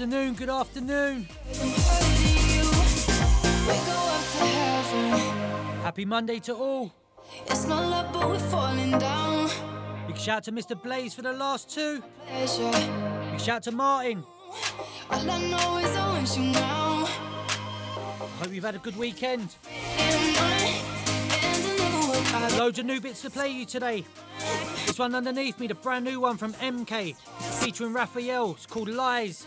afternoon, good afternoon. Happy Monday to all. It's not love, but we're falling down. Big shout to Mr. Blaze for the last two. Pleasure. Big shout to Martin. All I know is I want you now. I Hope you've had a good weekend. Loads of new bits to play you today. This one underneath me, the brand new one from MK, featuring Raphael. It's called Lies.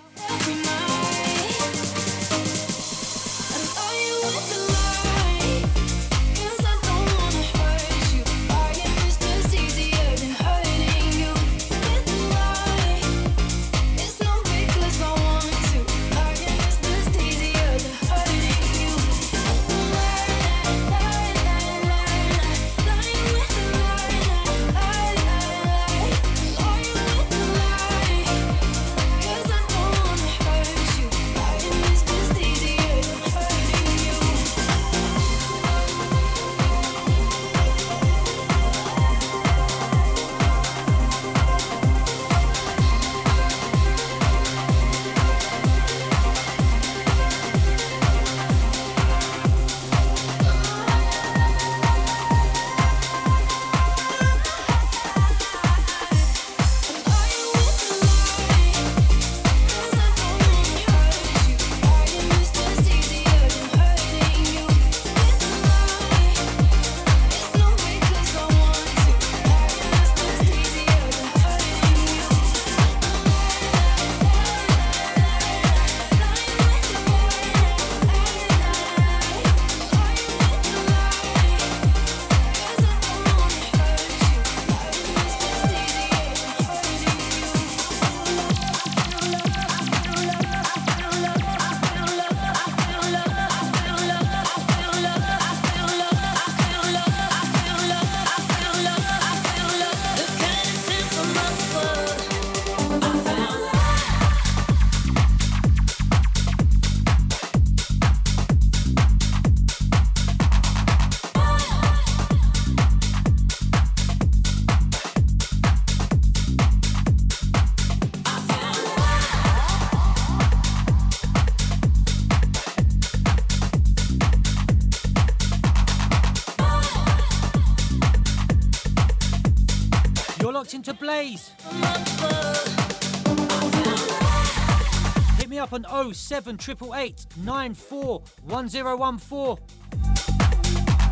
07888 941014.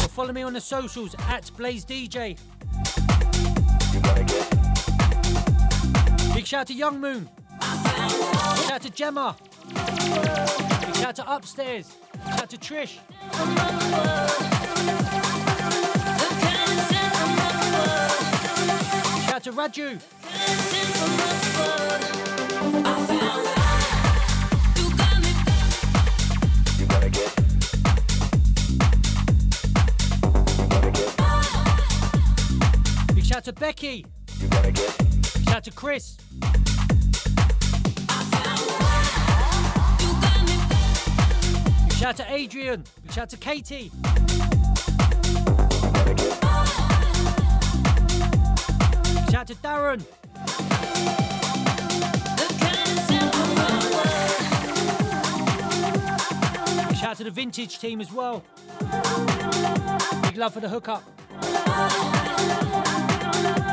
Or follow me on the socials at Blaise DJ. Big shout to Young Moon. Big shout to Gemma. Big shout to Upstairs. Big shout to Trish. Big shout to Raju. Becky. Shout to Chris. Shout to Adrian. Shout to Katie. Shout to Darren. Shout to the vintage team as well. Big love for the hookup love.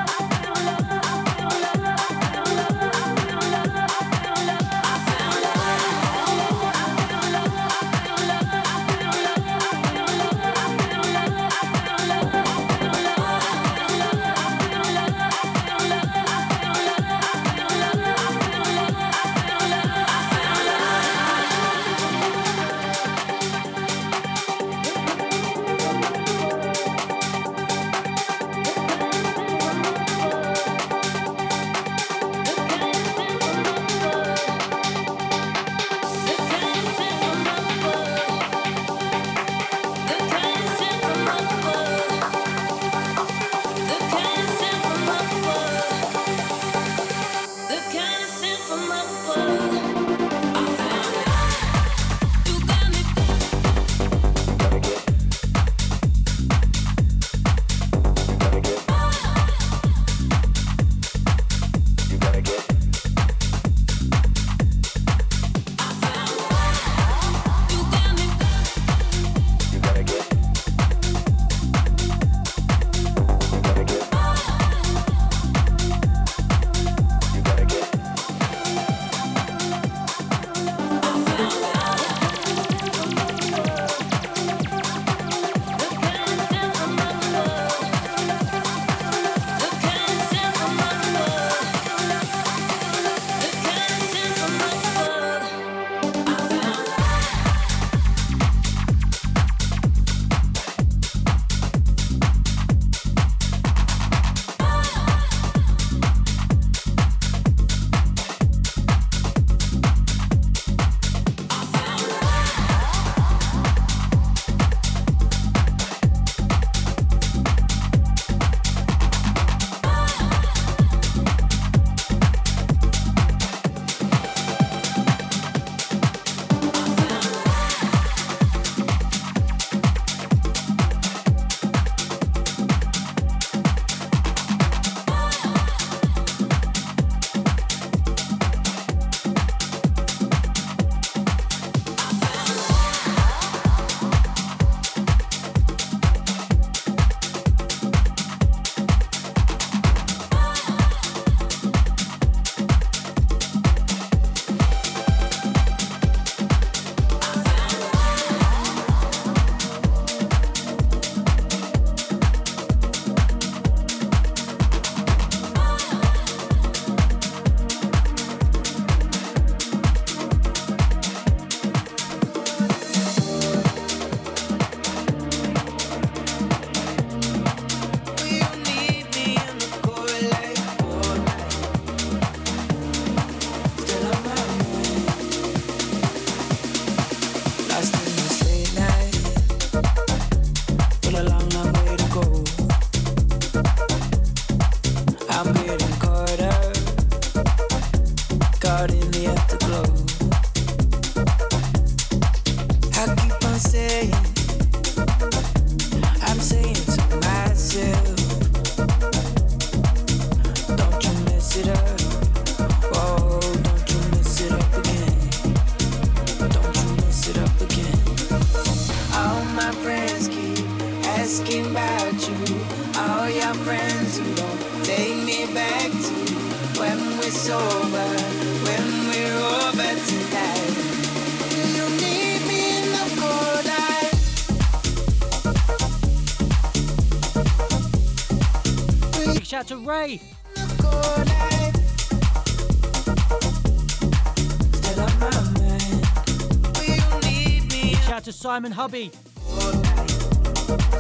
Simon Hubby.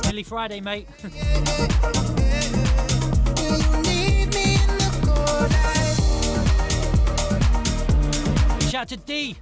Nearly Friday, mate. Shout out to D.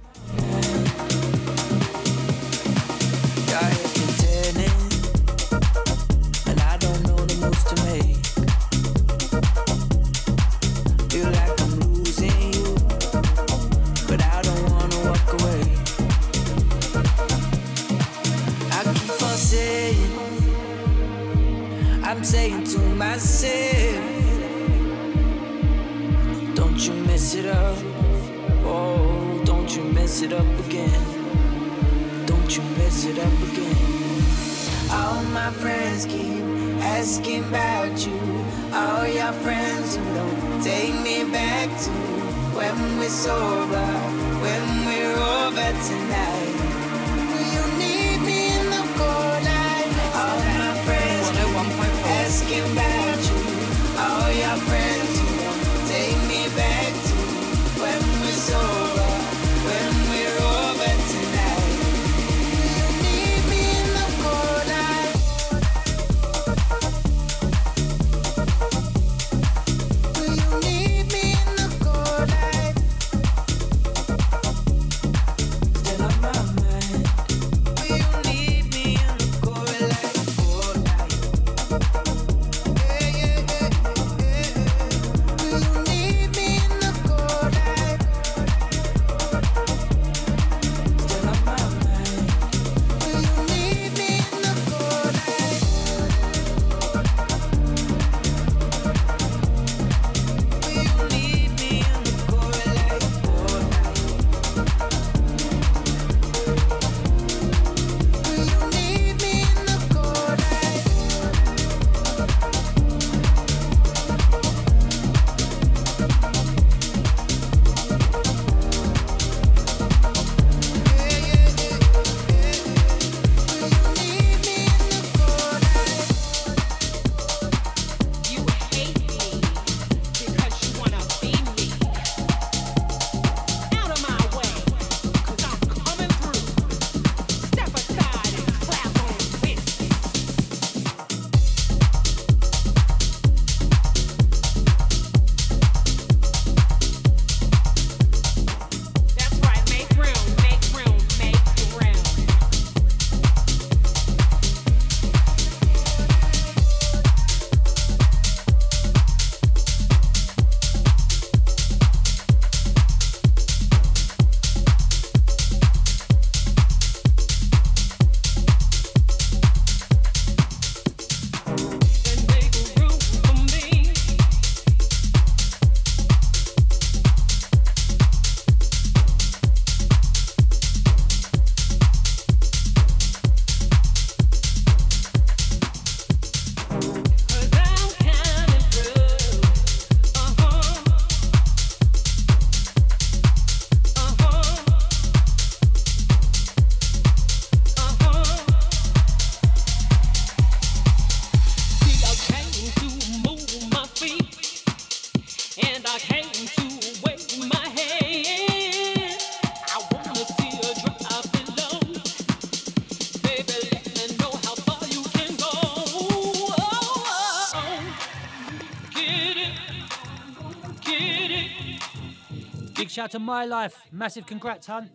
To My Life. Massive congrats, hun.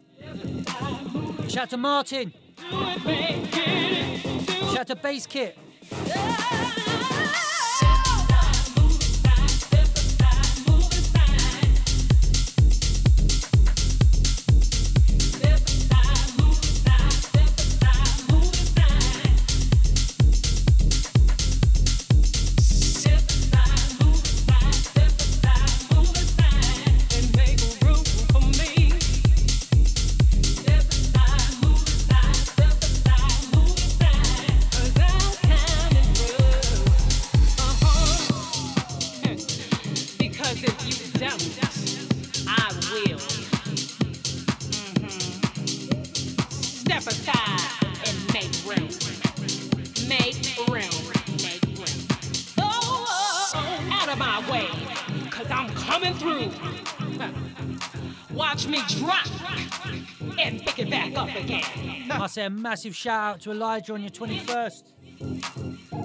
Shout out to Martin. Shout out to Bass Kit. Massive shout out to Elijah on your 21st.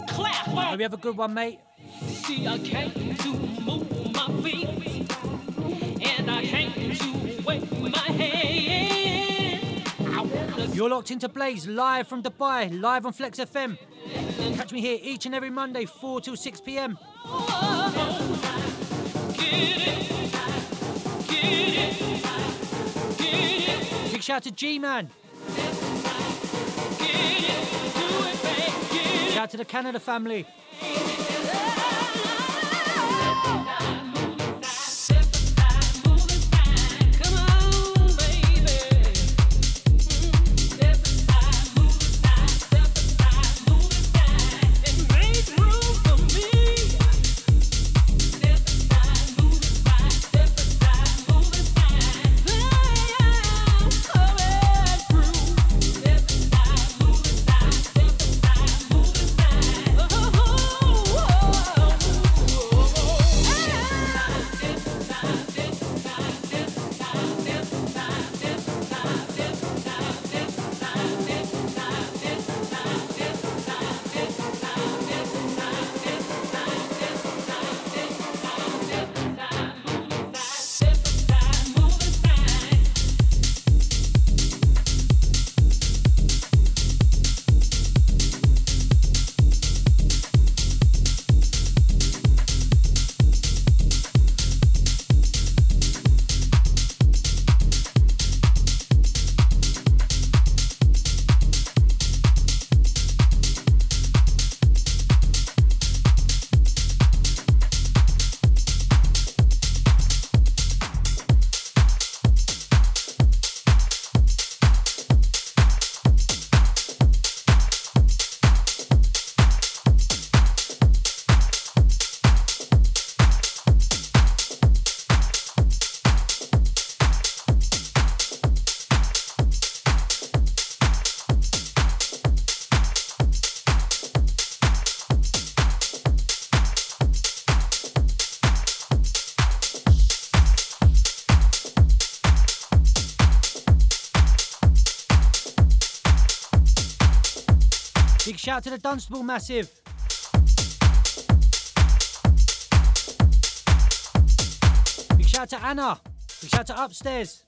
Clap. Hope you have a good one, mate. See, I came to move my feet, and I came to wave my hand. You're locked into Blaise live from Dubai, live on Flex FM. Catch me here each and every Monday, 4 till 6 p.m. Big shout to G Man. Out to the Canada family. Out to the Dunstable Massive. Big shout out to Anna. Big shout out to Upstairs.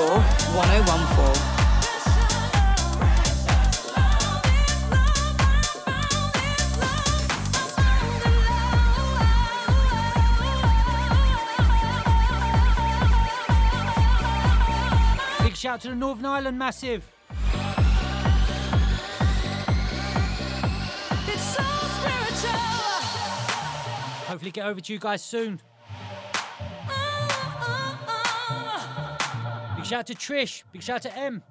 941014. shout to the Northern Ireland Massive. Hopefully, get over to you guys soon. Shout to Trish. Big shout out to M.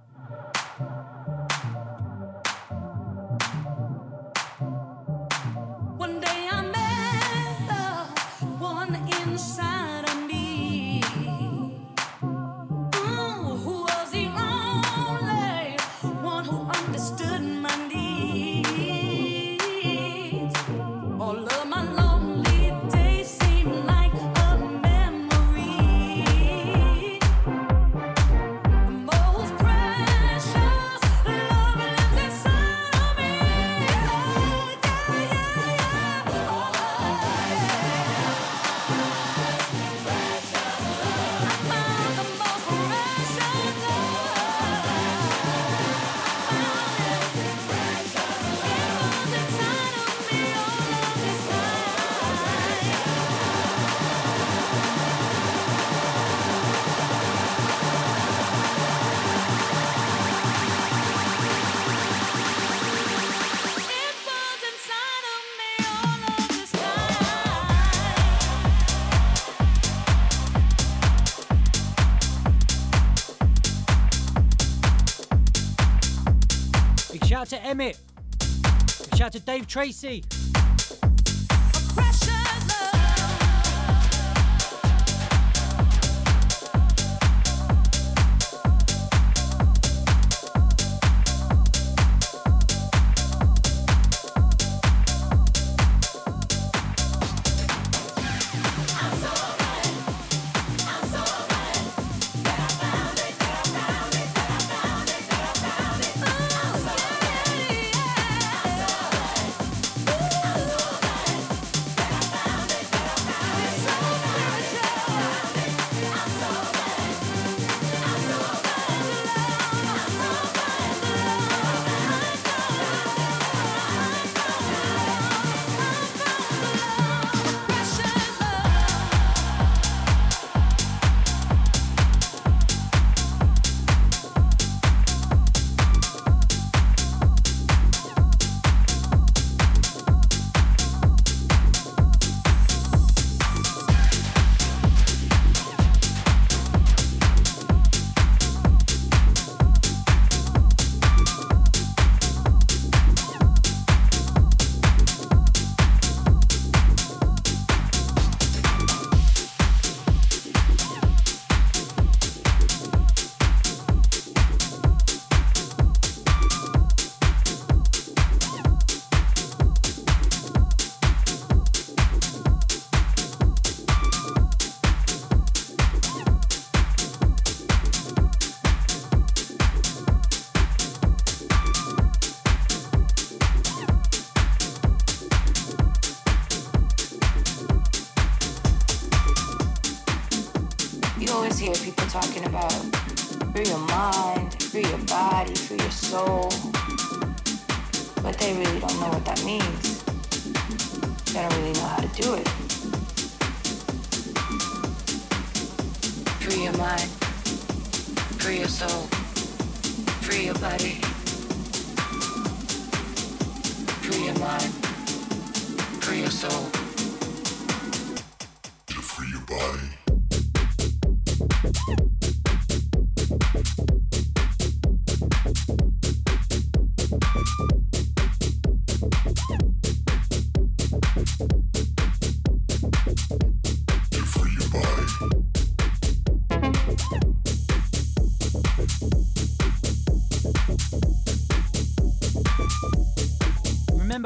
out to Dave Tracy.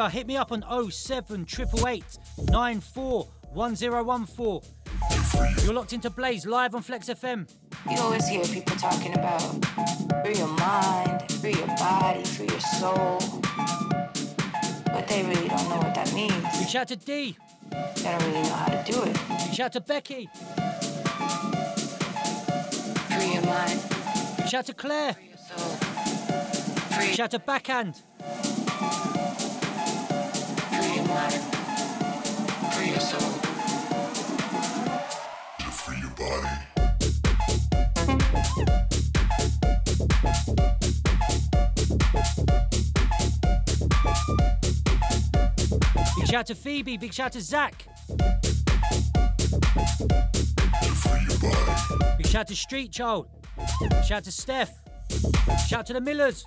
Remember, hit me up on 07 You're locked into Blaise live on Flex FM. You always hear people talking about free your mind, free your body, free your soul. But they really don't know what that means. Big shout to D. They don't really know how to do it. Big shout to Becky. Free your mind. Big shout to Claire. Free your soul. Free, Big shout to Backhand. Shout to Phoebe. Big shout to Zach. Big shout to Street Child. Big shout to Steph. Shout to the Millers.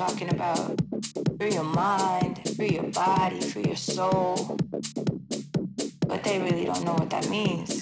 Talking about free your mind, free your body, free your soul. But they really don't know what that means.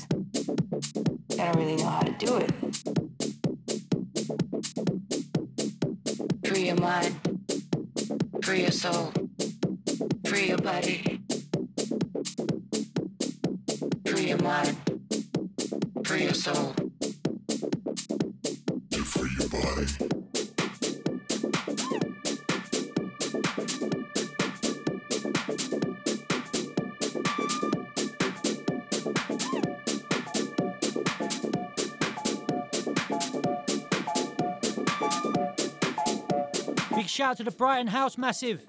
To the Brighton House Massive.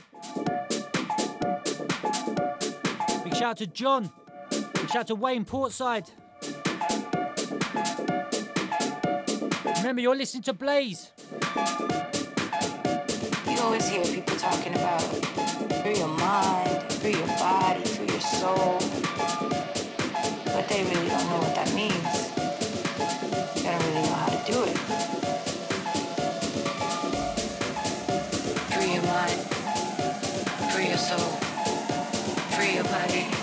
Big shout out to John. Big shout out to Wayne Portside. Remember, you're listening to Blaise. You always hear people talking about through your mind, through your body, through your soul. But they really don't know what that means. They don't really know how to do it. Soul, free your body.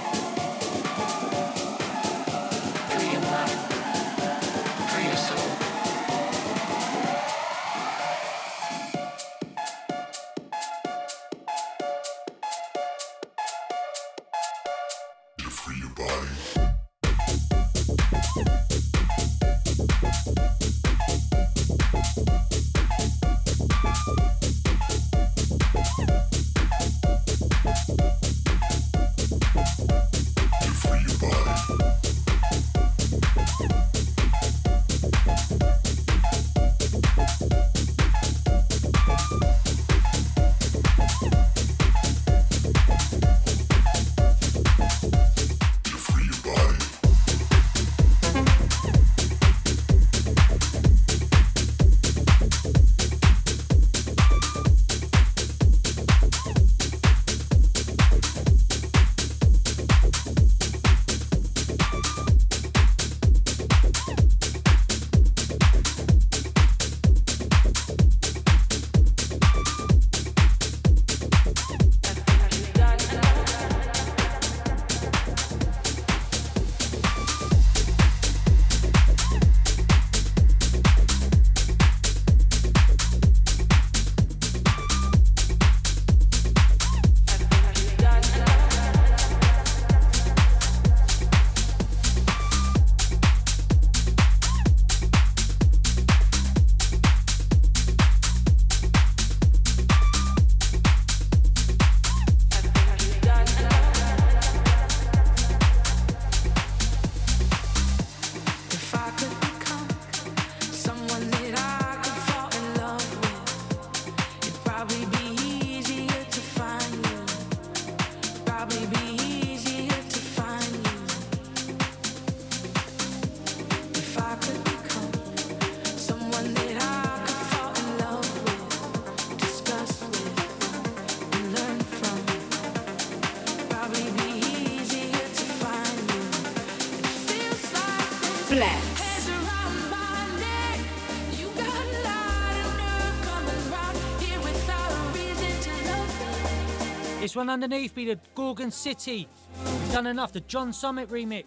One underneath be the Gorgon City. We've done enough, the John Summit remix.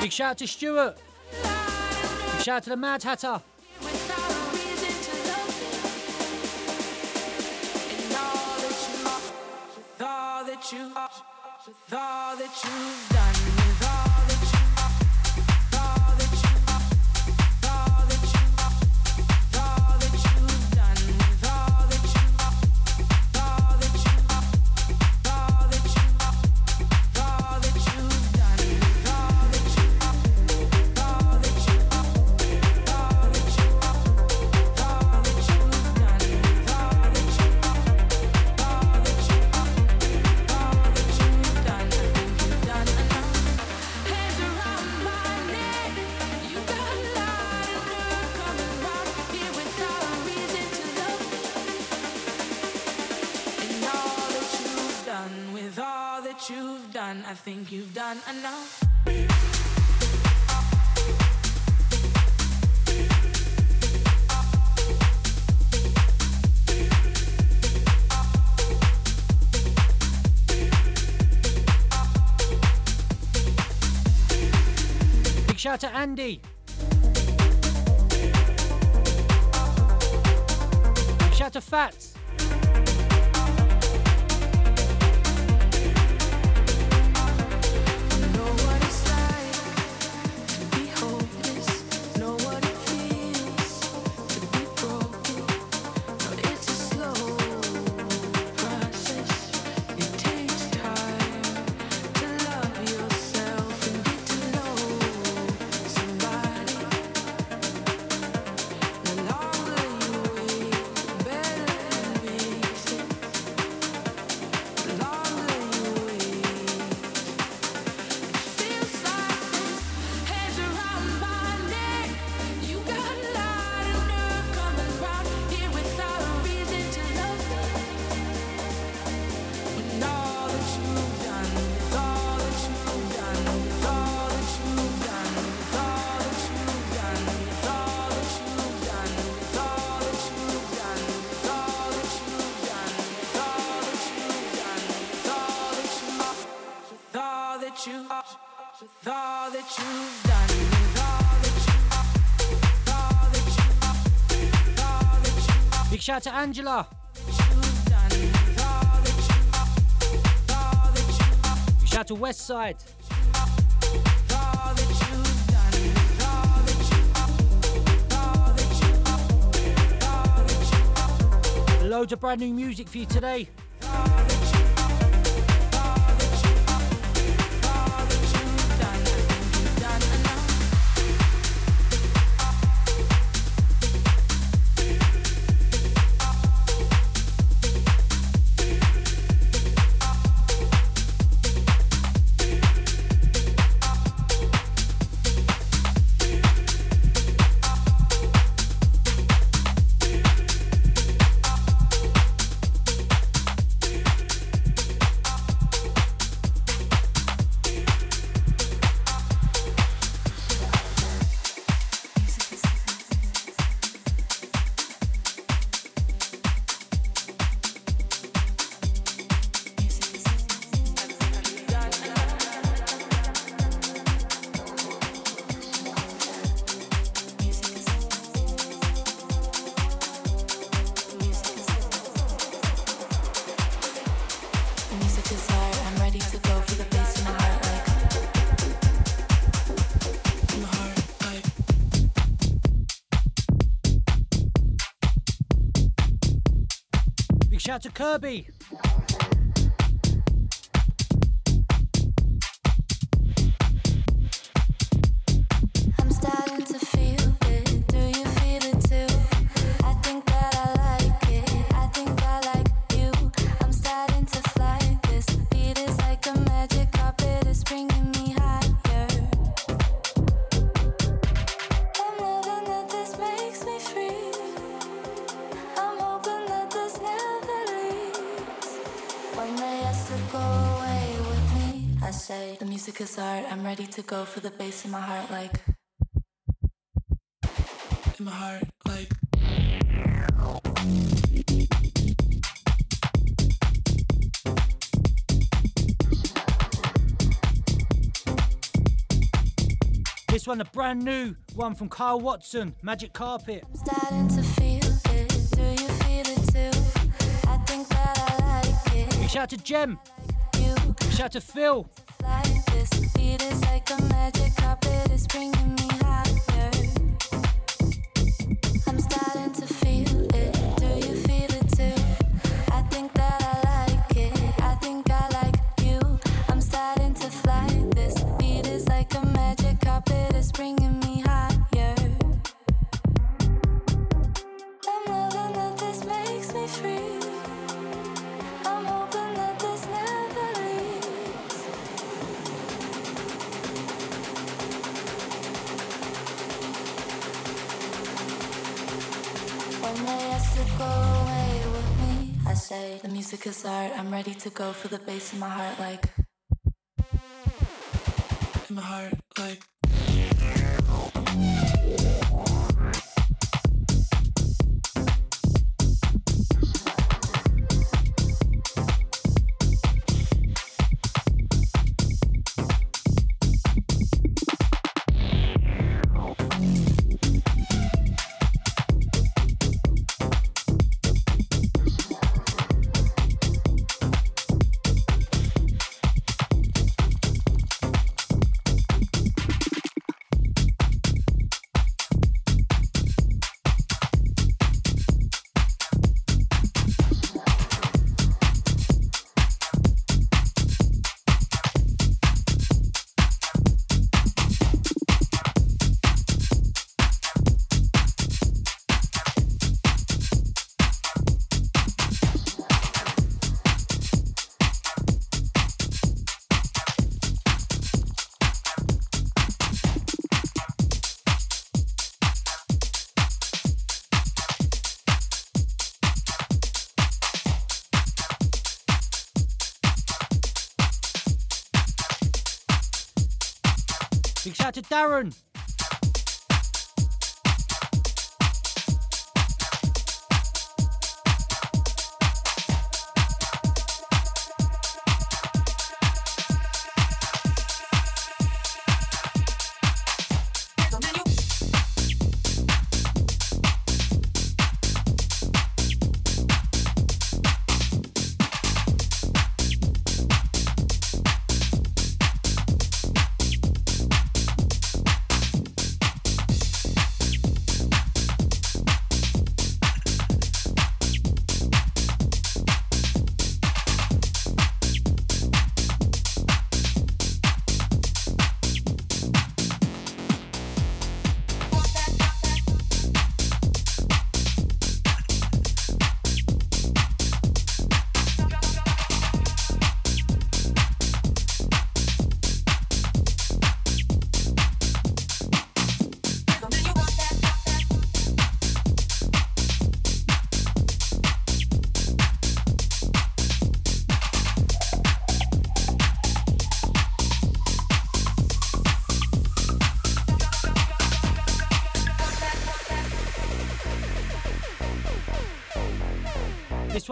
Big shout out to Stuart. Big shout out to the Mad Hatter. Shout shout out to Angela. Big shout out to Westside. Loads of brand new music for you today. Kirby. To go for the bass in my heart like in my heart like This one, a brand new one from Kyle Watson, Magic Carpet. Starting to feel it. Do you feel it too? I think that I like it. Big shout to Jem. You Big shout to Phil. Beat is like a magic carpet. It's bringing me higher. I'm ready to go for the bass in my heart, like Big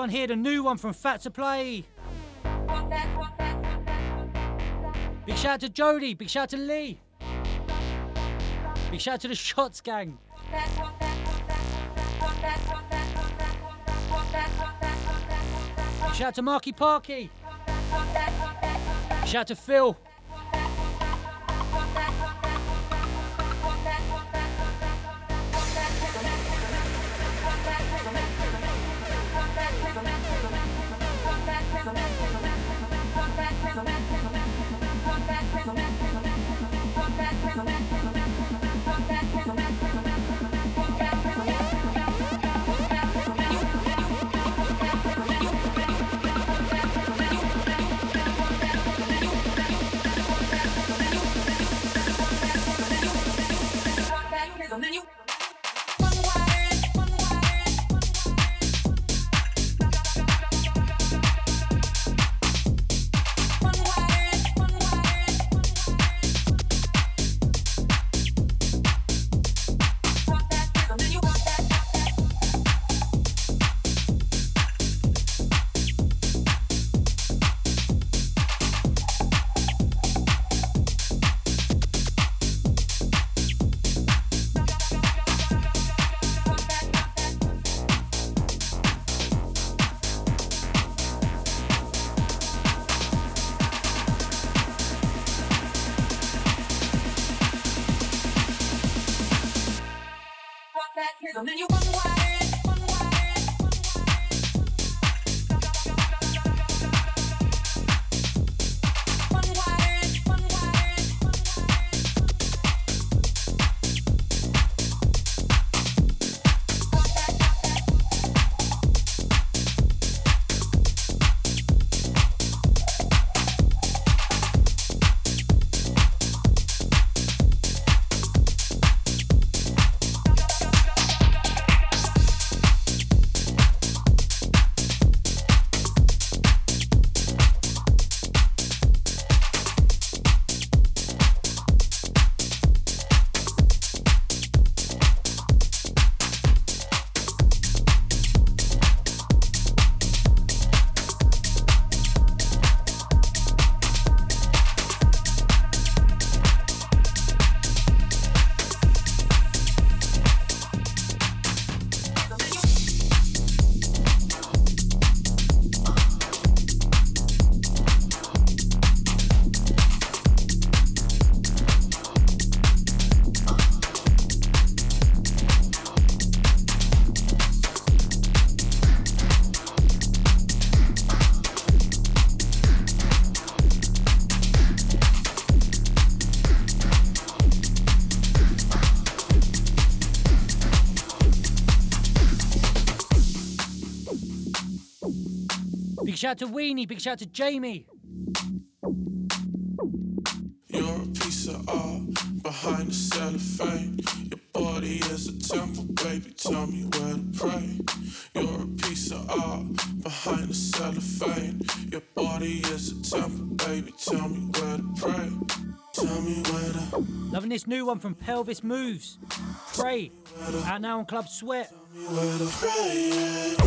one here, the new one from Fat Play. Big shout out to Jody. Big shout out to Lee. Big shout out to the Shots Gang. Big shout out to Marky Parky. Big shout out to Phil. Shout to Weenie, big shout to Jamie. You're a piece of art behind the cellophane. Your body is a temple, baby. Tell me where to pray. You're a piece of art behind the cellophane. Your body is a temple, baby. Tell me where to pray. Tell me where to. Loving this new one from Pelvis Moves. Pray. Out now on Club Sweat. Tell me where to pray.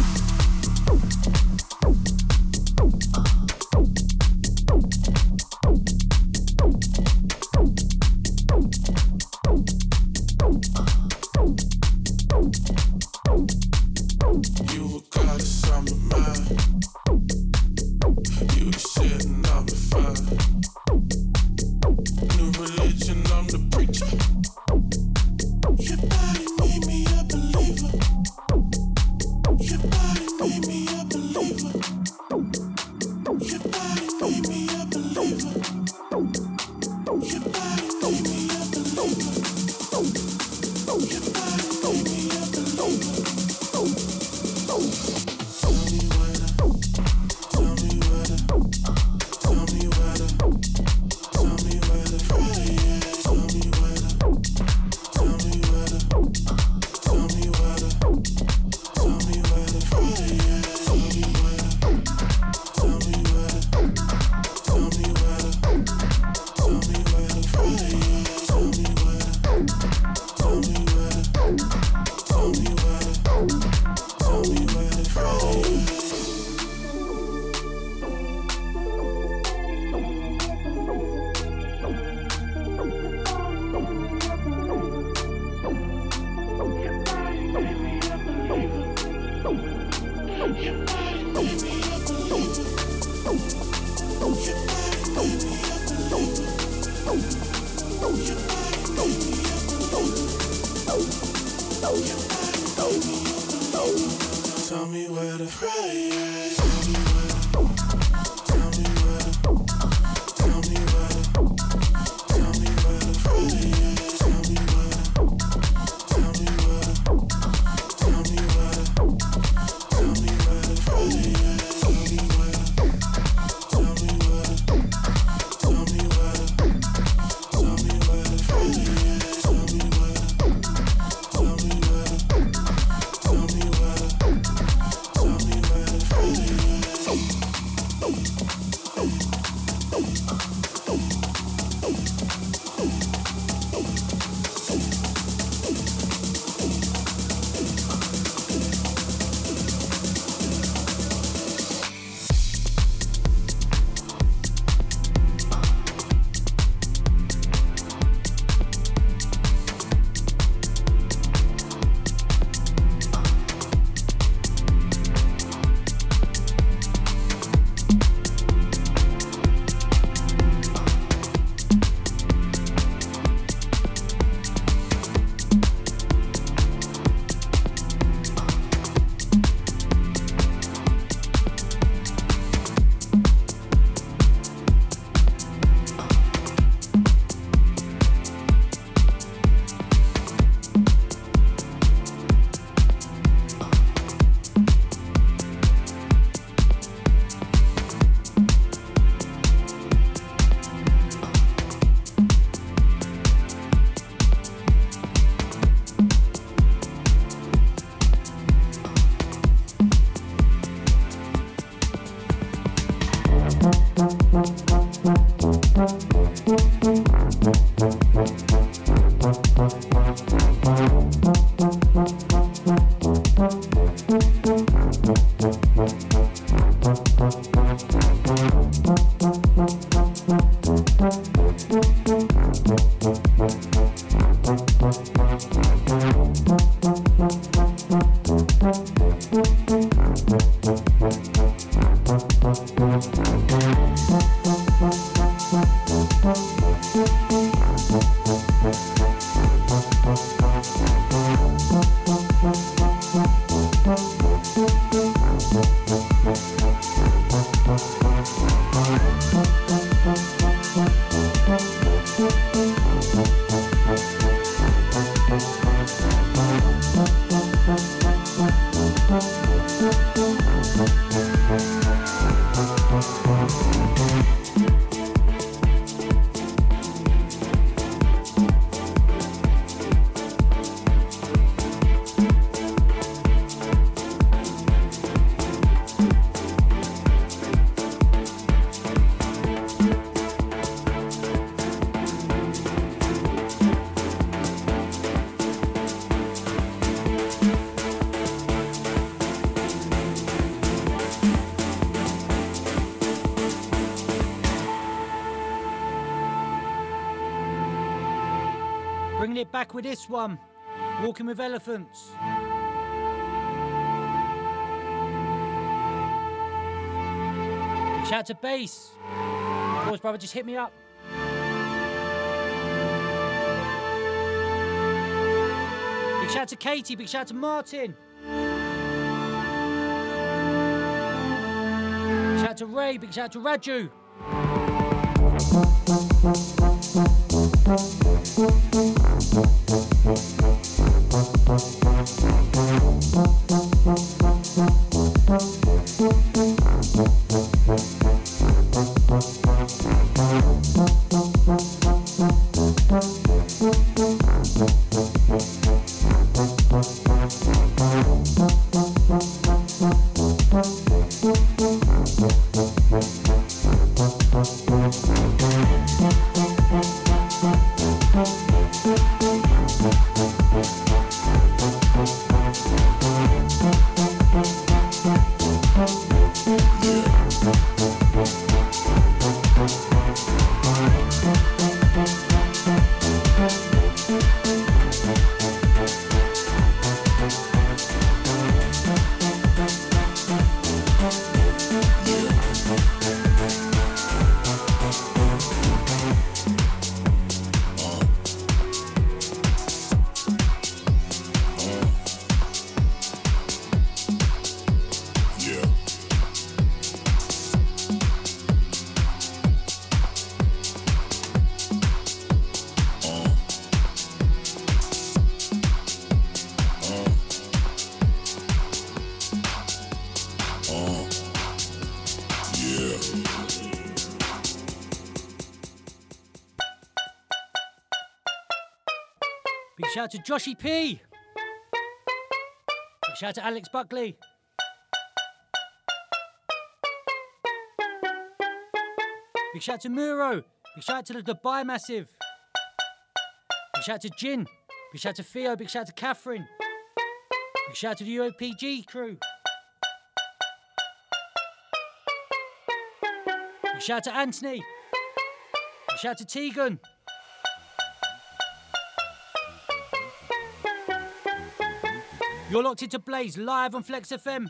Back with this one Walking with Elephants. Shout out to Bass. Of course, brother, just hit me up. Big shout out to Katie, big shout out to Martin. Shout out to Ray, big shout out to Raju. shout out Thank you. Joshy P. Big shout out to Alex Buckley. Big shout out to Muro. Big shout out to the Dubai Massive. Big shout out to Jin. Big shout out to Theo. Big shout out to Catherine. Big shout out to the UOPG crew. Big shout out to Anthony. Big shout out to Tegan. You're locked into Blaise live on Flex FM.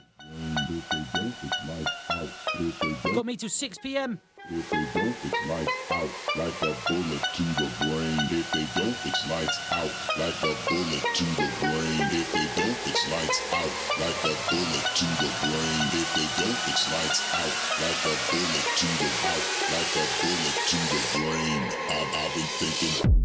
Got me till 6 p.m. If they don't, it's lights out like a bullet to the brain. If they don't, it's lights out like a bullet to the brain. If they don't, it's lights out like a bullet to the brain. If they don't, it's lights out like a bullet to the out like a bullet to the brain. I've, been thinking.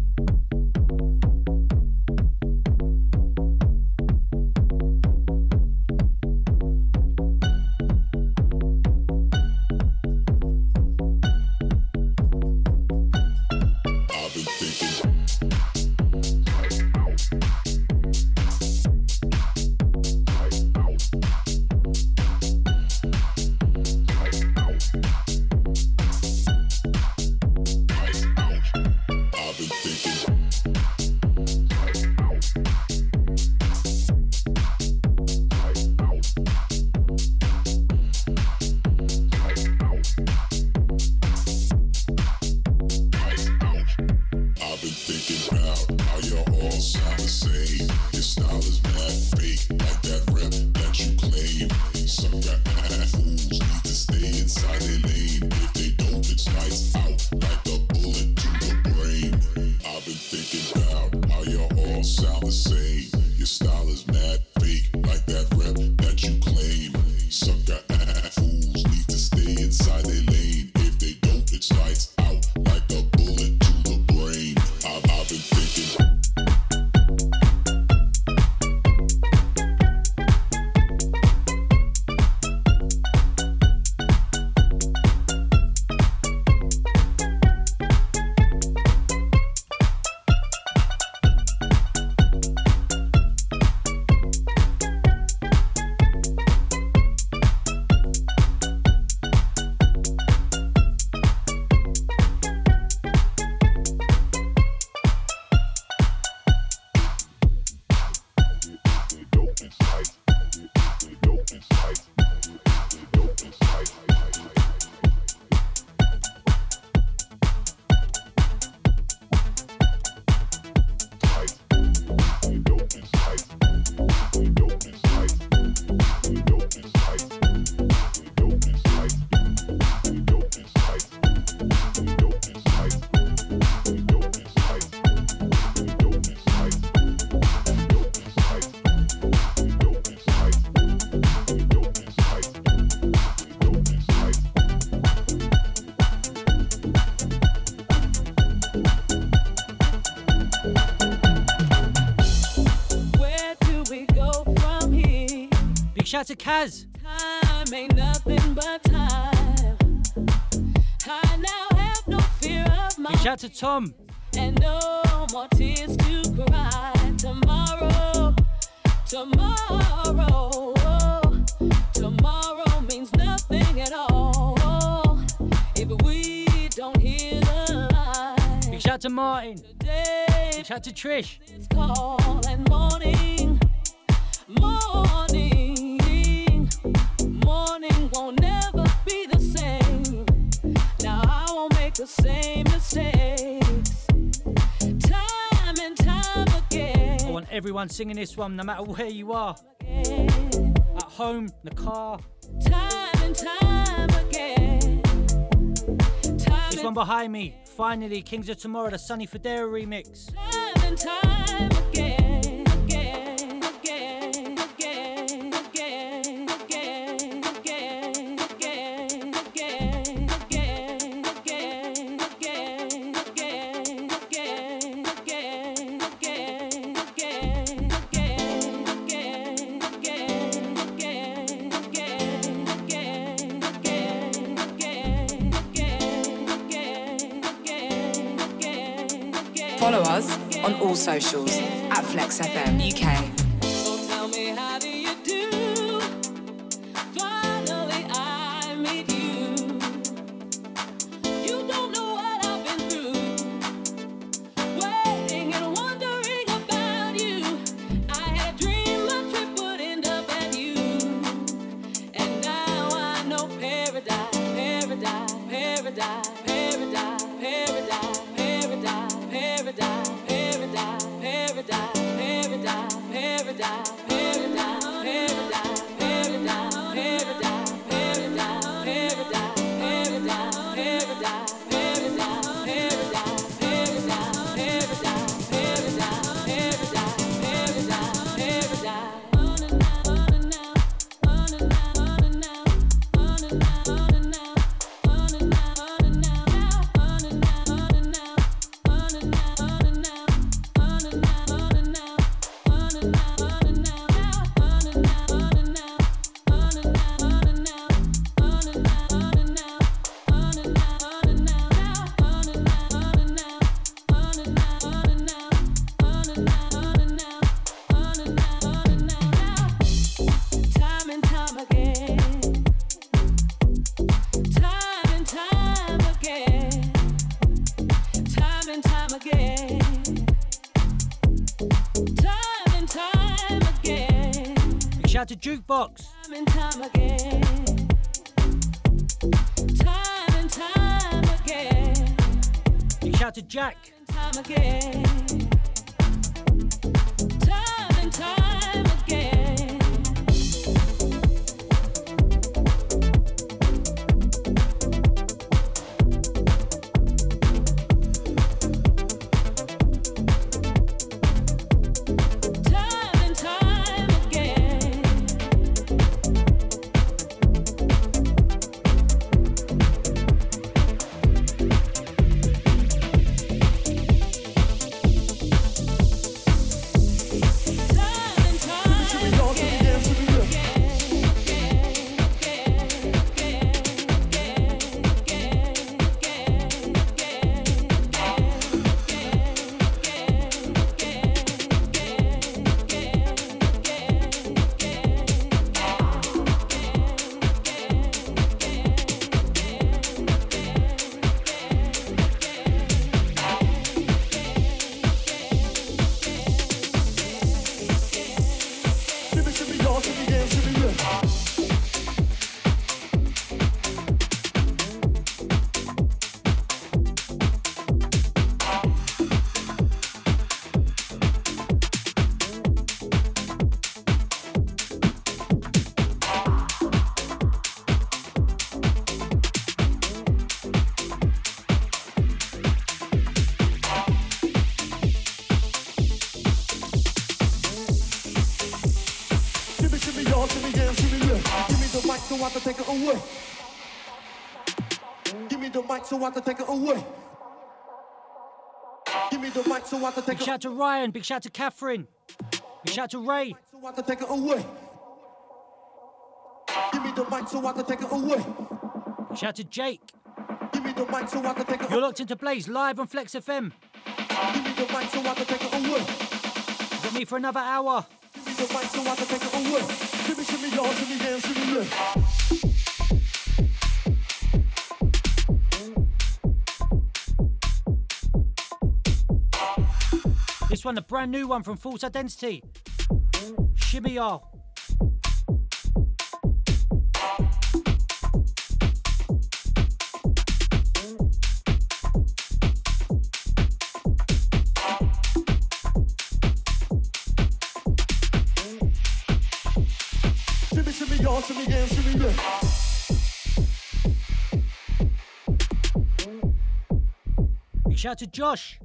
to Kaz. Time ain't nothing but time. I now have no fear of my. Shout to Tom. And no more tears to cry. Tomorrow, tomorrow, tomorrow means nothing at all if we don't hear the light. Big shout to Martin. Today, shout to Trish. everyone singing this one, no matter where you are. At home, the car. Time and time again. Time this one behind me, finally, Kings of Tomorrow, the Sonny Fodera remix. Time follow us on all socials at FlexFM UK. jukebox. so I can take it away. Give me the mic so I can take Big shout to Ryan, big shout to Catherine, big shout to Ray. So I can take it away. Give me the mic so I can take it away. Big shout to Jake. Give me the mic so I can take it You're locked into Blaise live on Flex FM. Give me the mic so I can take it away. You me for another hour. Give me the mic so I can take it away. Give me, give me your, give me hands, give me lift. One, a brand new one from False Identity. Shimmy y'all. Shimmy, shimmy, y'all, shimmy, yeah, shimmy, yeah. Big shout to Josh.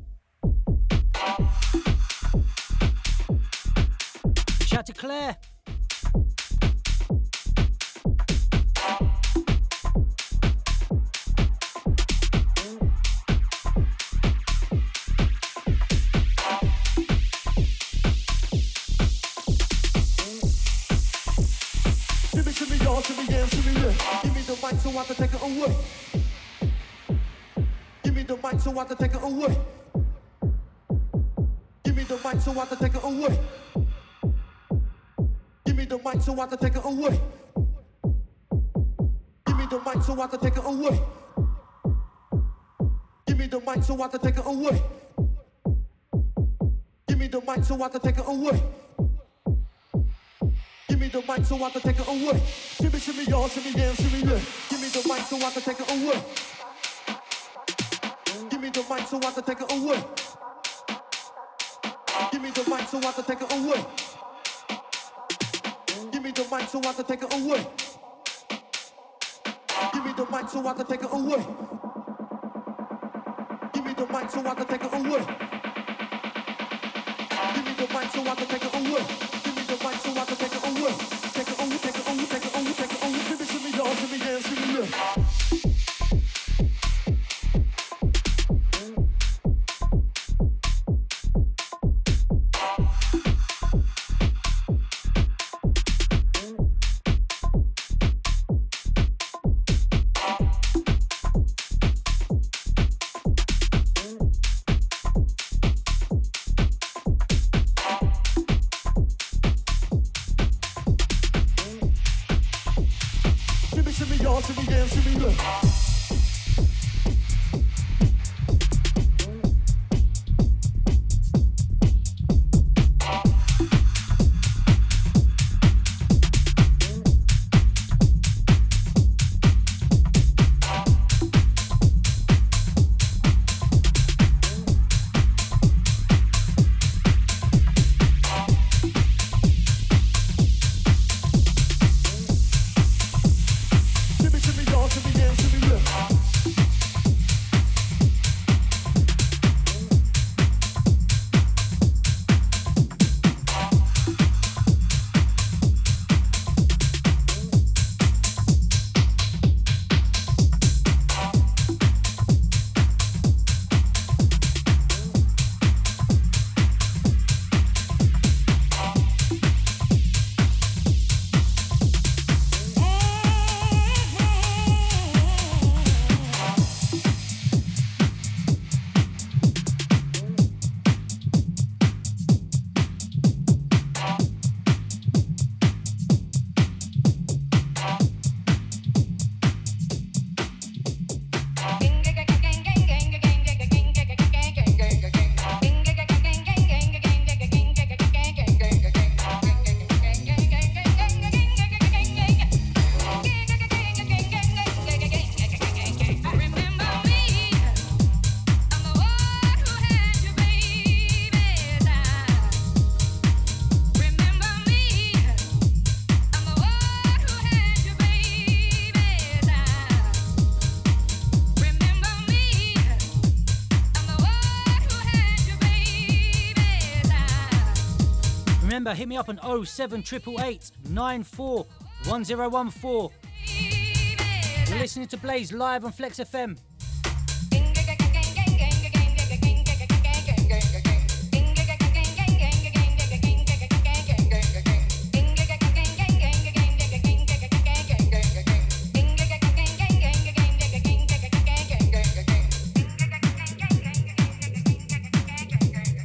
Mic so I can take it away. Give me the mic so I can take it away. Give me the mic so I can take it away. I can take it away. Give me the mic so I can take it away. Give me the mic so I can take it away. Give me the mic so I can take it away. Give me the mic so I can take it away. Shimmy, shimmy, y'all, shimmy, yeah, shimmy, yeah. Give me the mic so I can take it away. Give me the mic so I can take it away. Give me the mic so I can take it away. Give me the mic so I can take it away. Give me the mic so I can take it away. Give me the mic so I can take it away. Give me the mic so I can take it away. Give me the mic so I can take it away. Take it away, take it away, take it away, take it away. Shimmy, shimmy, y'all, shimmy, yeah, shimmy, yeah. hit me up on 07888 94 You're listening to Blaise live on Flex FM.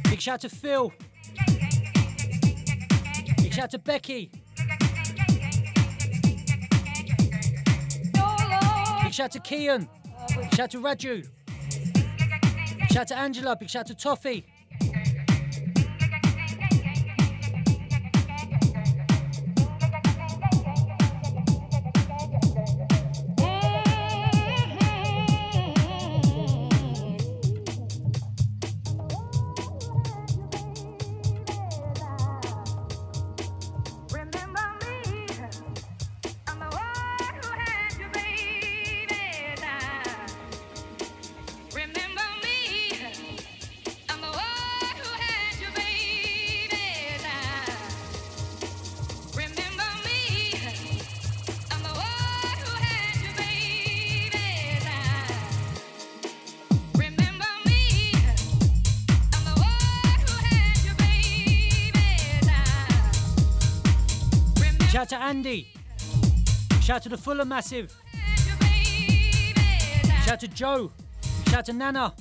Big shout to Phil. Shout to Becky. Big shout to Kian. Shout to Raju. Shout to Angela. Big shout to Toffee. Shout to the Fuller Massive. Shout to Joe. Shout to Nana.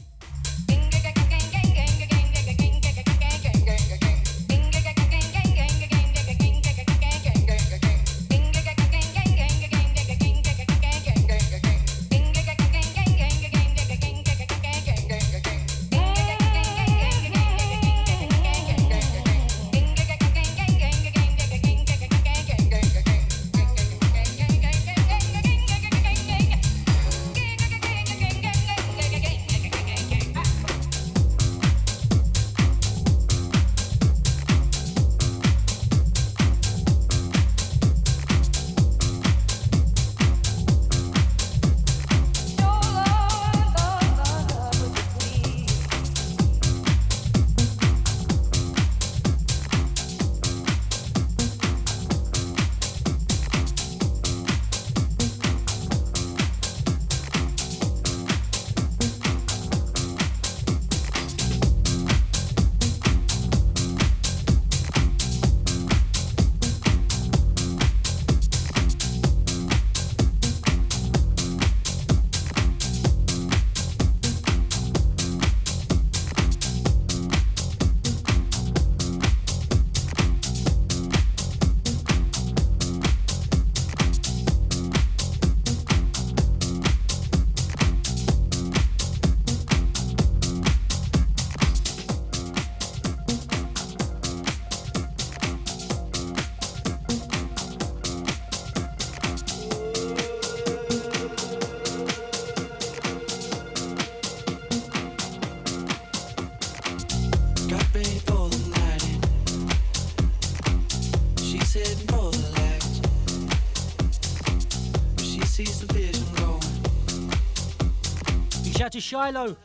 To Shiloh.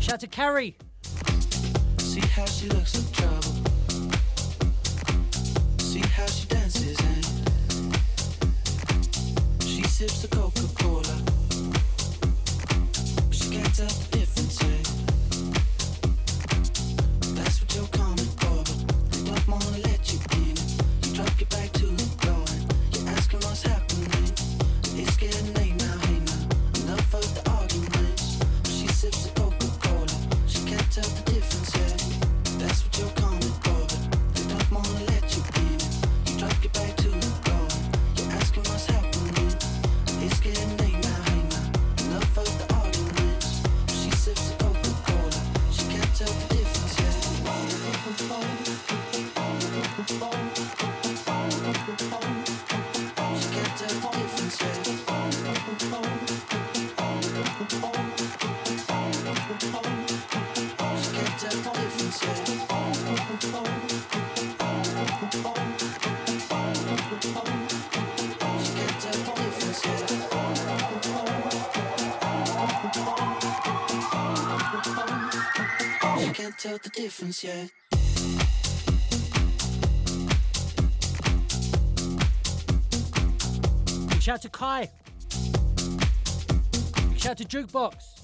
Shout to Carrie. See how she looks difference yet. Shout to Kai. Shout to Jukebox.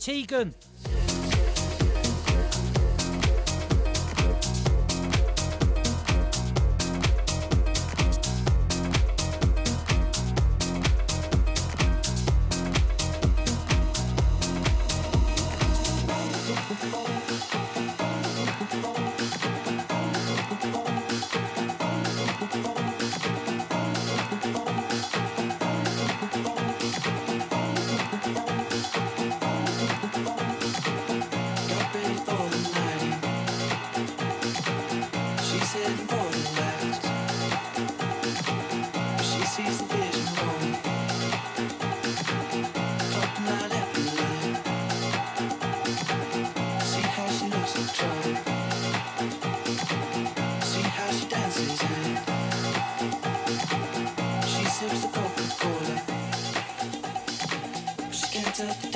Shout to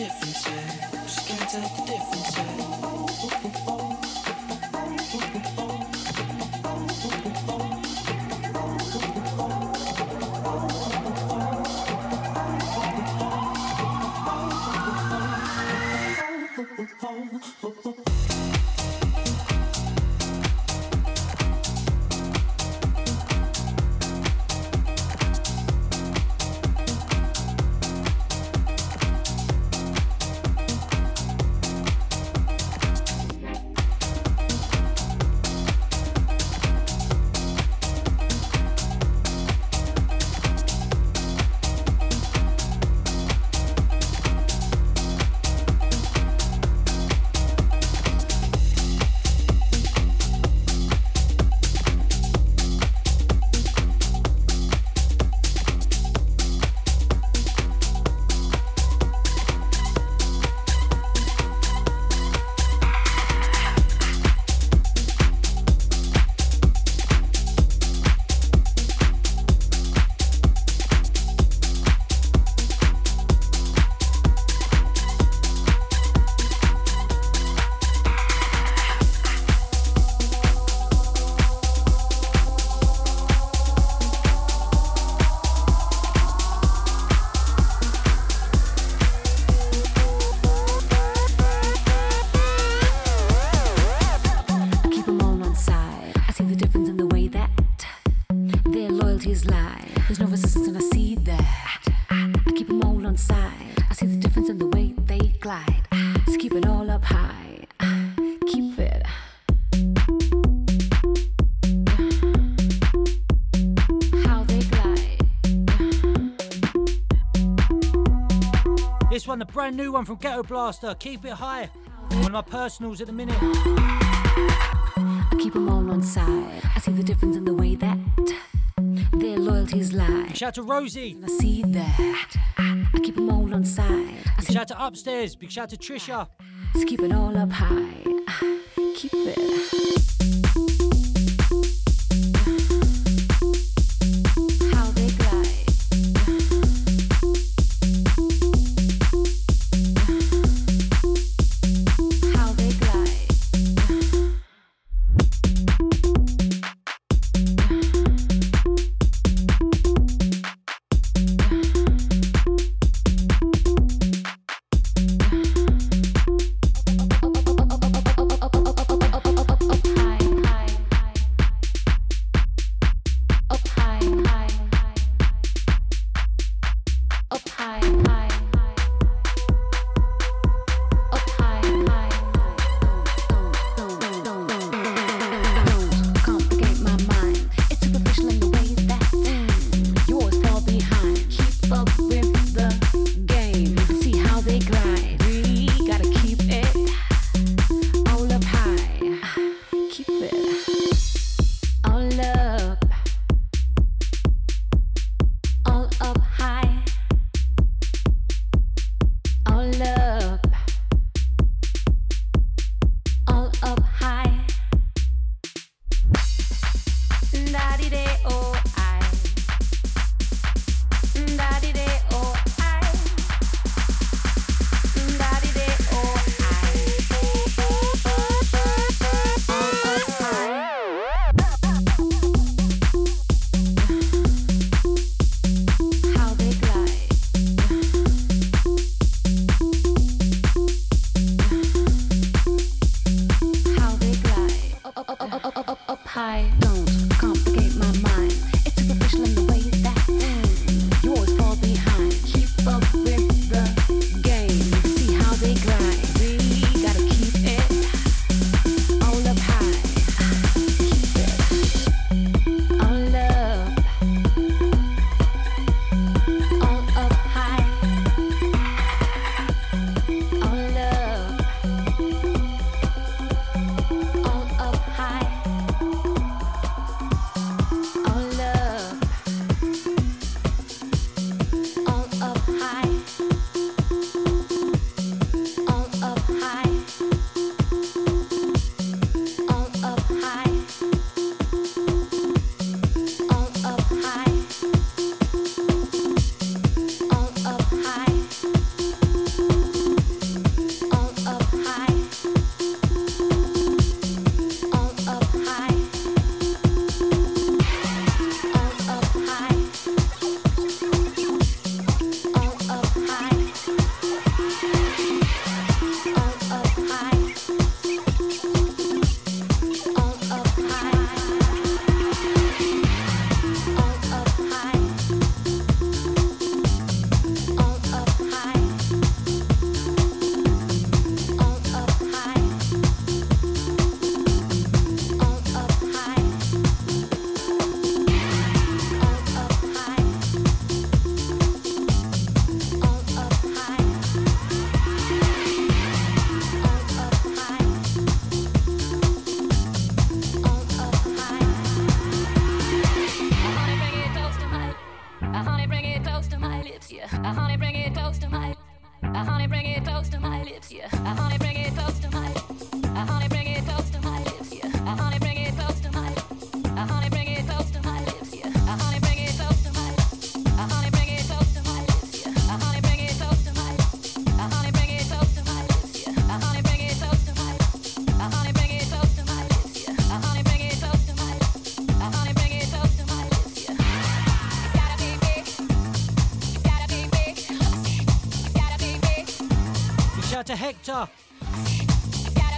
brand new one from Gettoblaster. Keep it high. One of my personals at the minute. I keep them all on side. I see the difference in the way that their loyalties lie. Big shout to Rosie. I see that. I keep them all on side. Big shout to Upstairs. Big shout out to Trisha. Let's keep it all up high.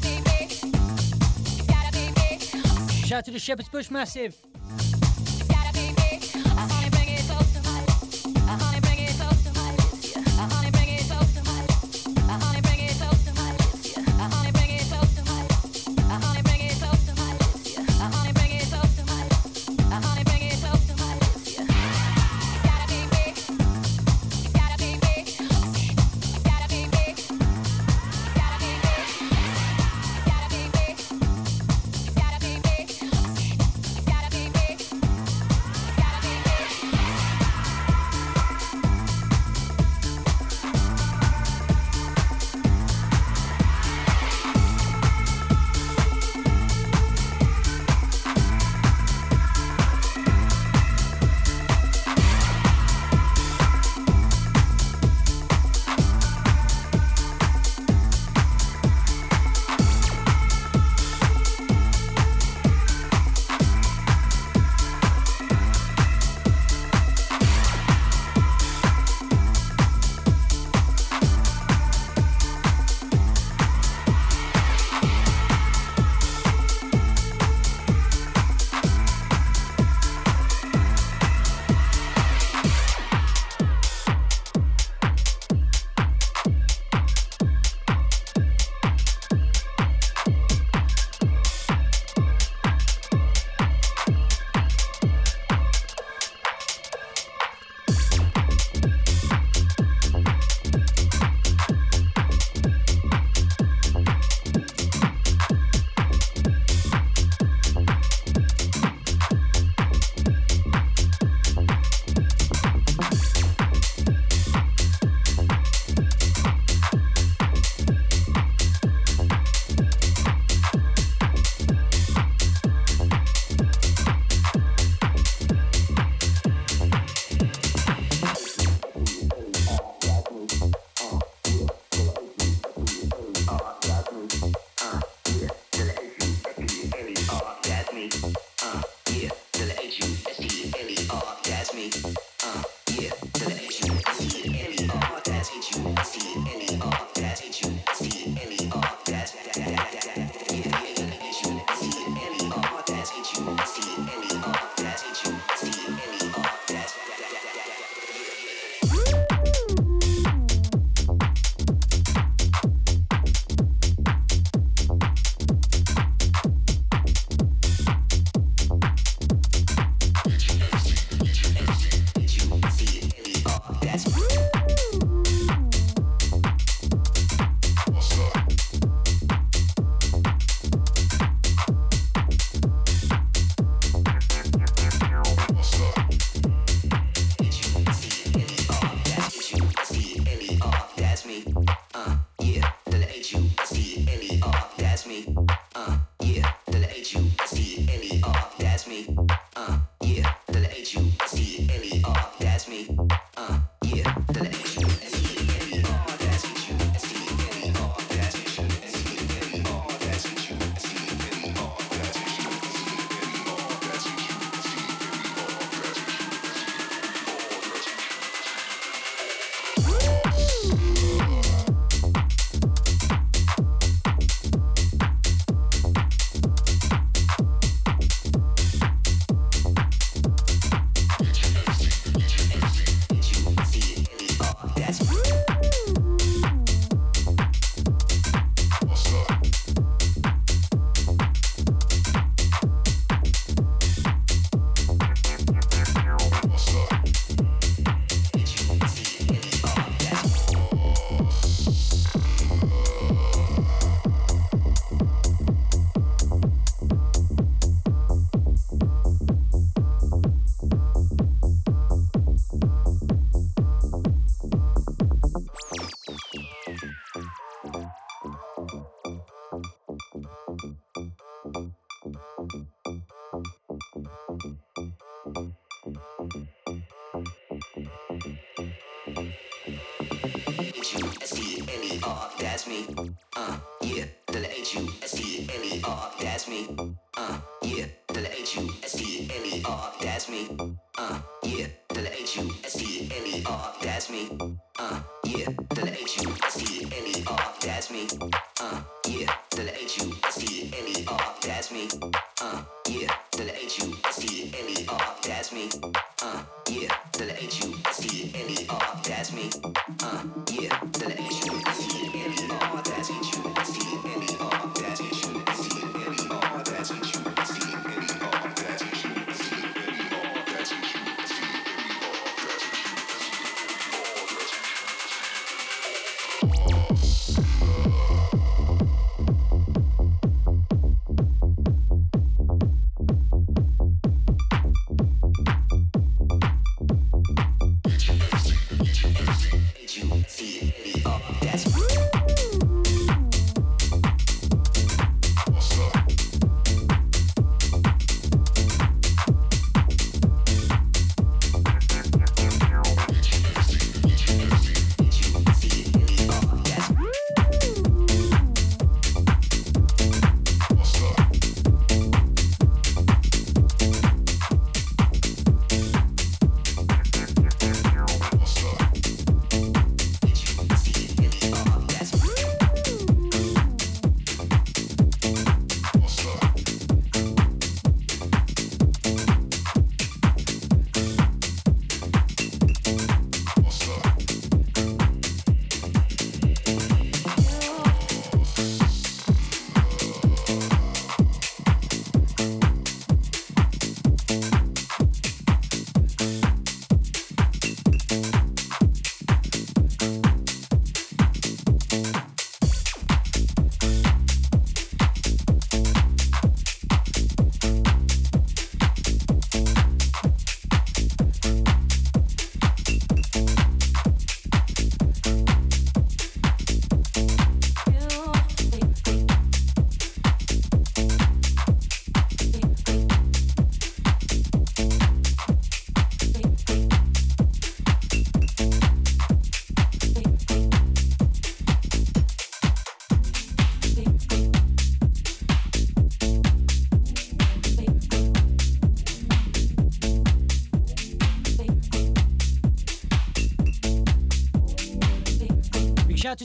Be big. Shout out to the Shepherd's Bush Massive.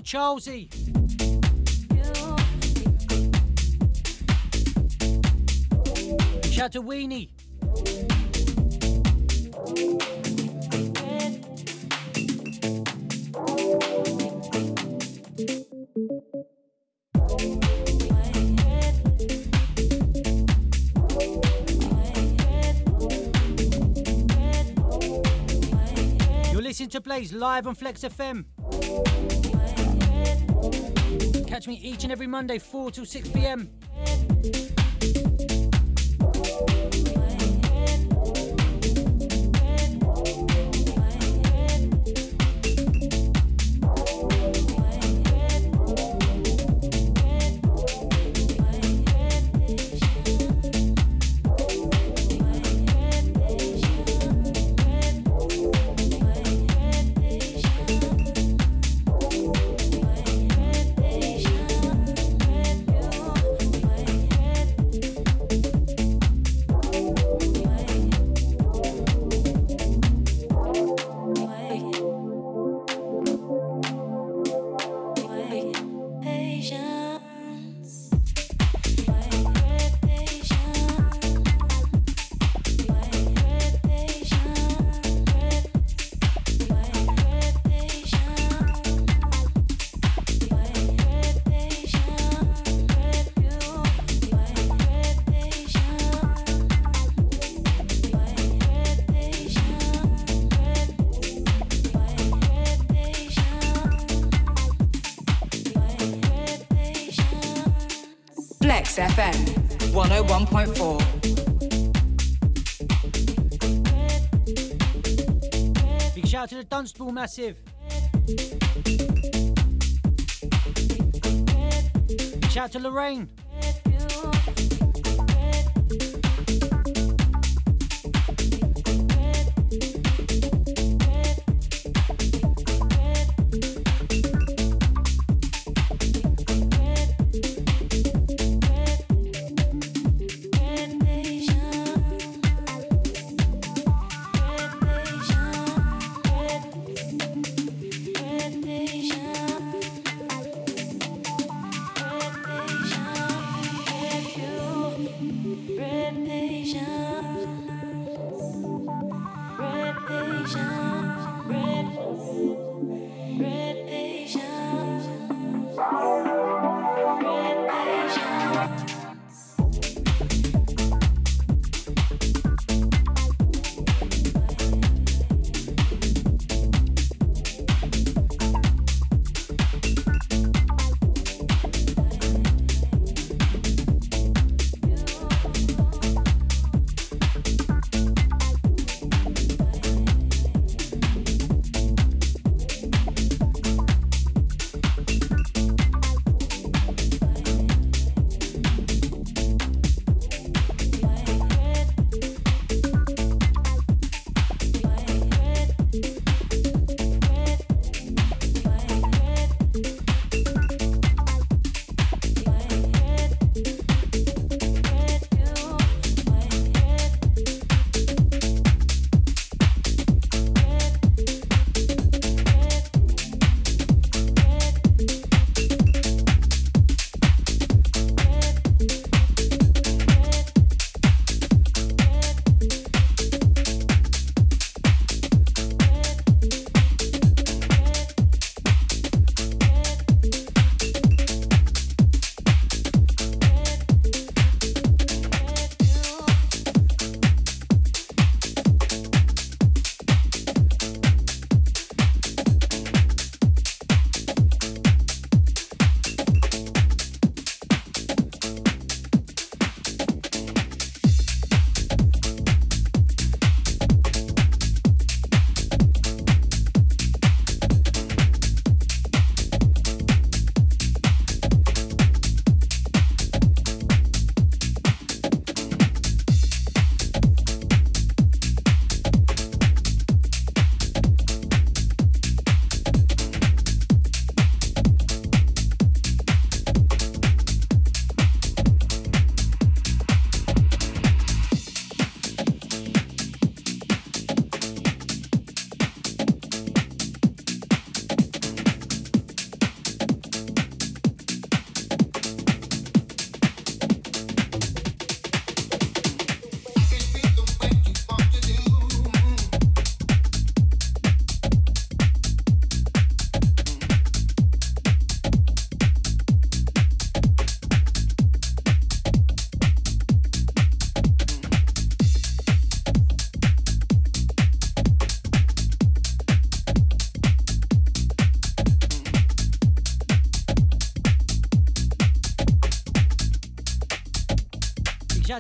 Charlesy. Shout out to Weenie. You're listening to Blaise live on Flex FM. Catch me each and every Monday, 4 till 6 pm. Dunstable Massive. Shout out to Lorraine.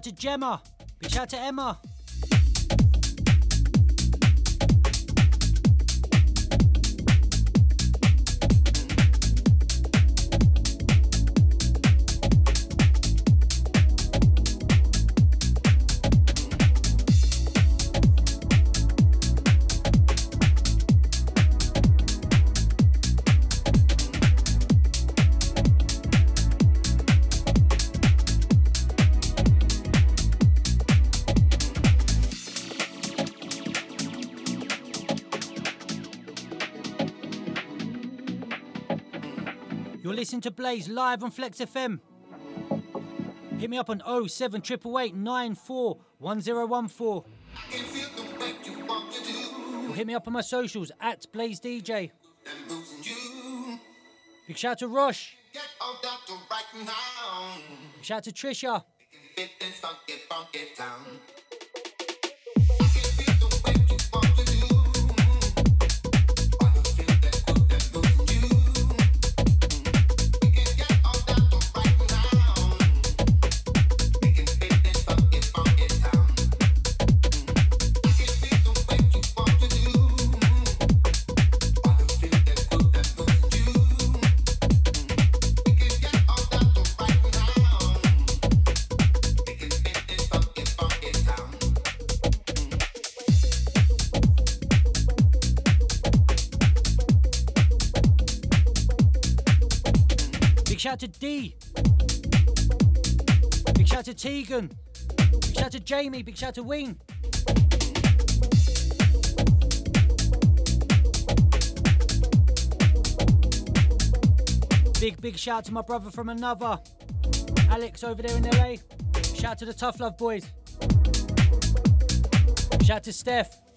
Shout to Gemma. Big shout to Emma. To Blaise live on Flex FM. Hit me up on 07888 Or hit me up on my socials at Blaise DJ. Big shout to Rush. Big shout to Trisha. Big shout to Tegan. Big shout to Jamie. Big shout to Wing. Big, big shout to my brother from another. Alex over there in LA. Shout to the Tough Love Boys. Shout to Steph.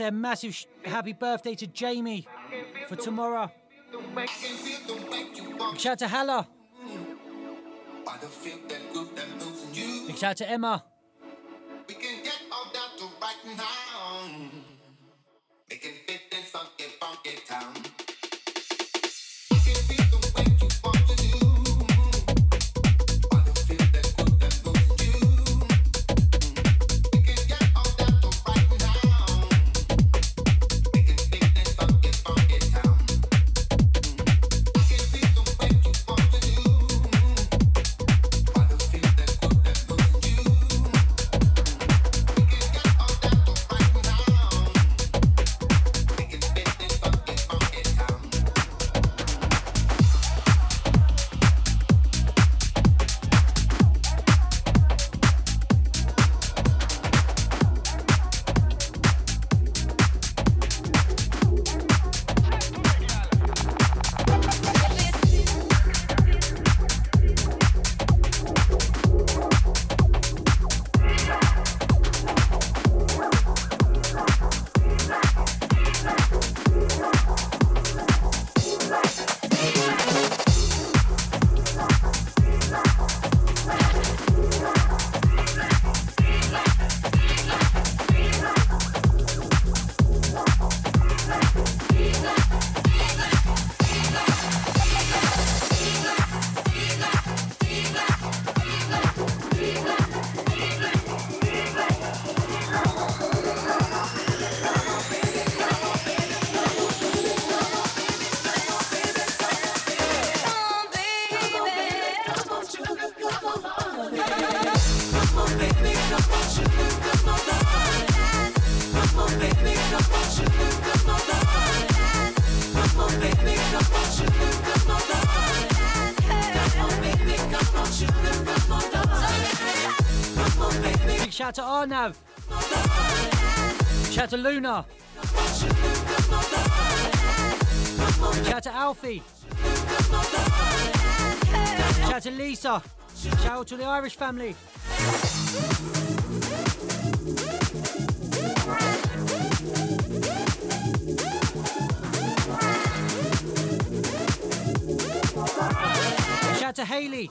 Say a massive sh- happy birthday to Jamie for tomorrow. Big shout to Hella. Big shout to Emma. Big shout to Luna. Shout to Alfie. Shout to Lisa. Shout out to the Irish family. Shout to Haley.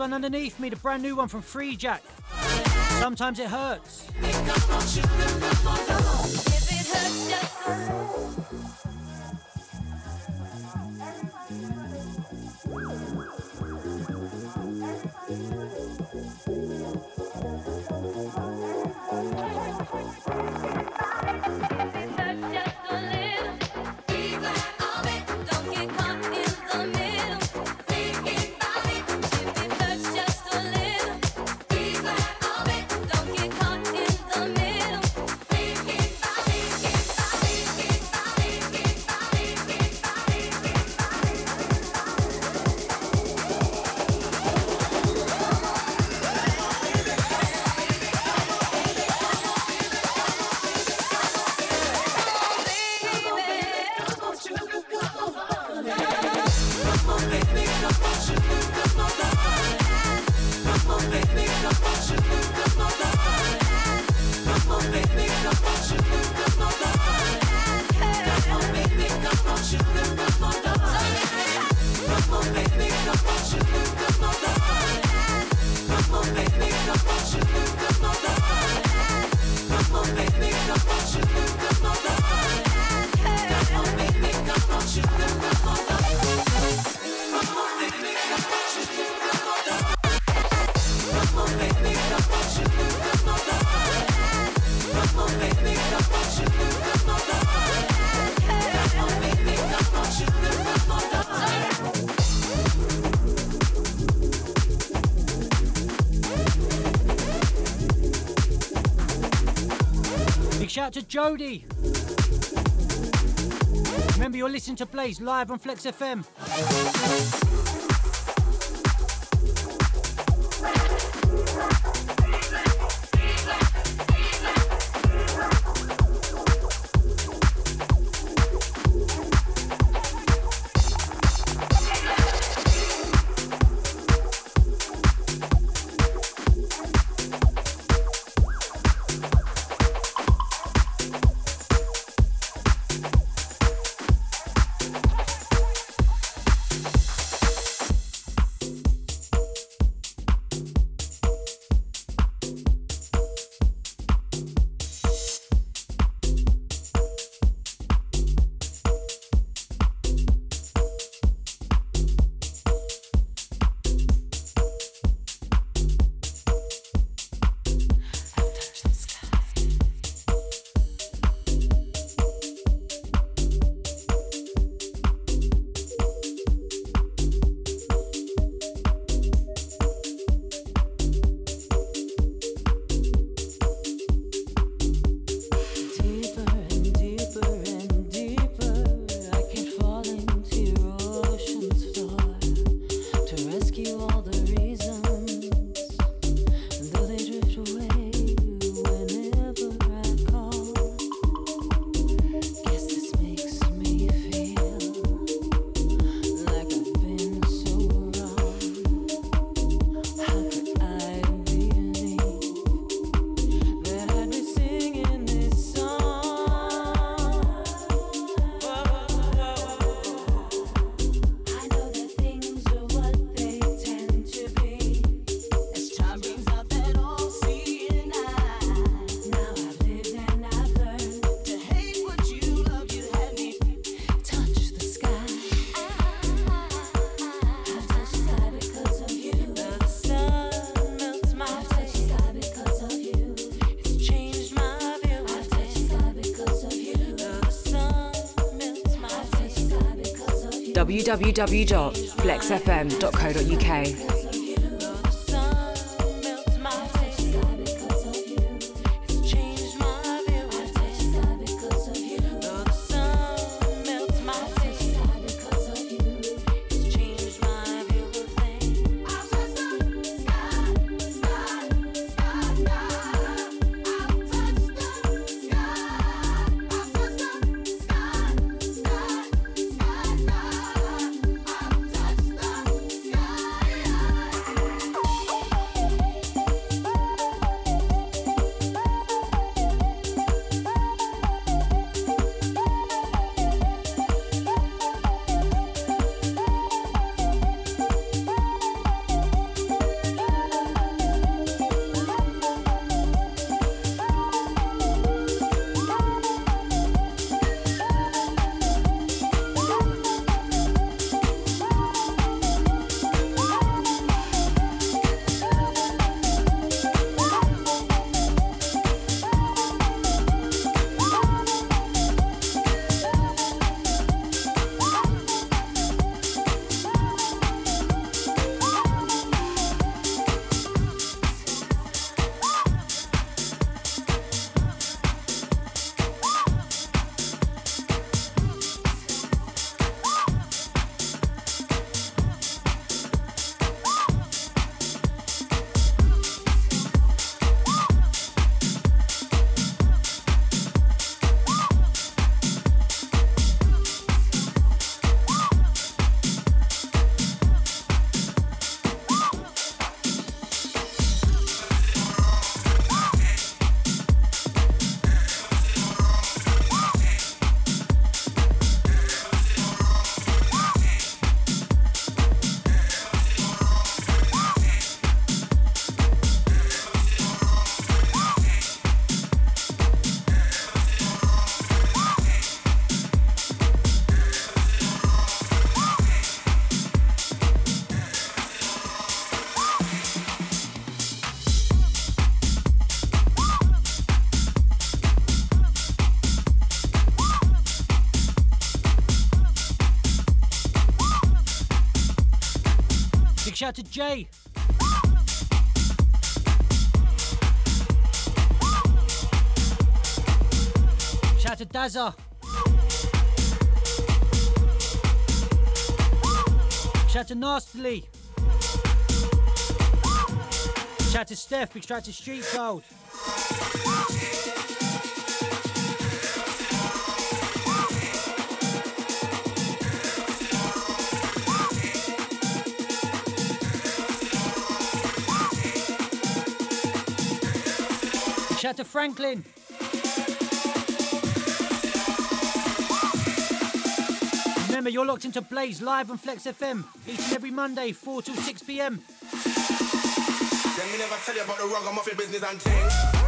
One underneath me, the brand new one from Freejak. Sometimes it hurts. Out to Jody. Remember, you're listening to Blaise live on Flex FM. www.flexfm.co.uk. shout to Jay. Dazza. Shout out to Nastily. Shout out to Steph. Big shout out to Street Child. To Franklin. Remember, you're locked into Blaise live on Flex FM each and every Monday, 4 till 6 p.m. Then me never tell you about the ragamuffin business and things.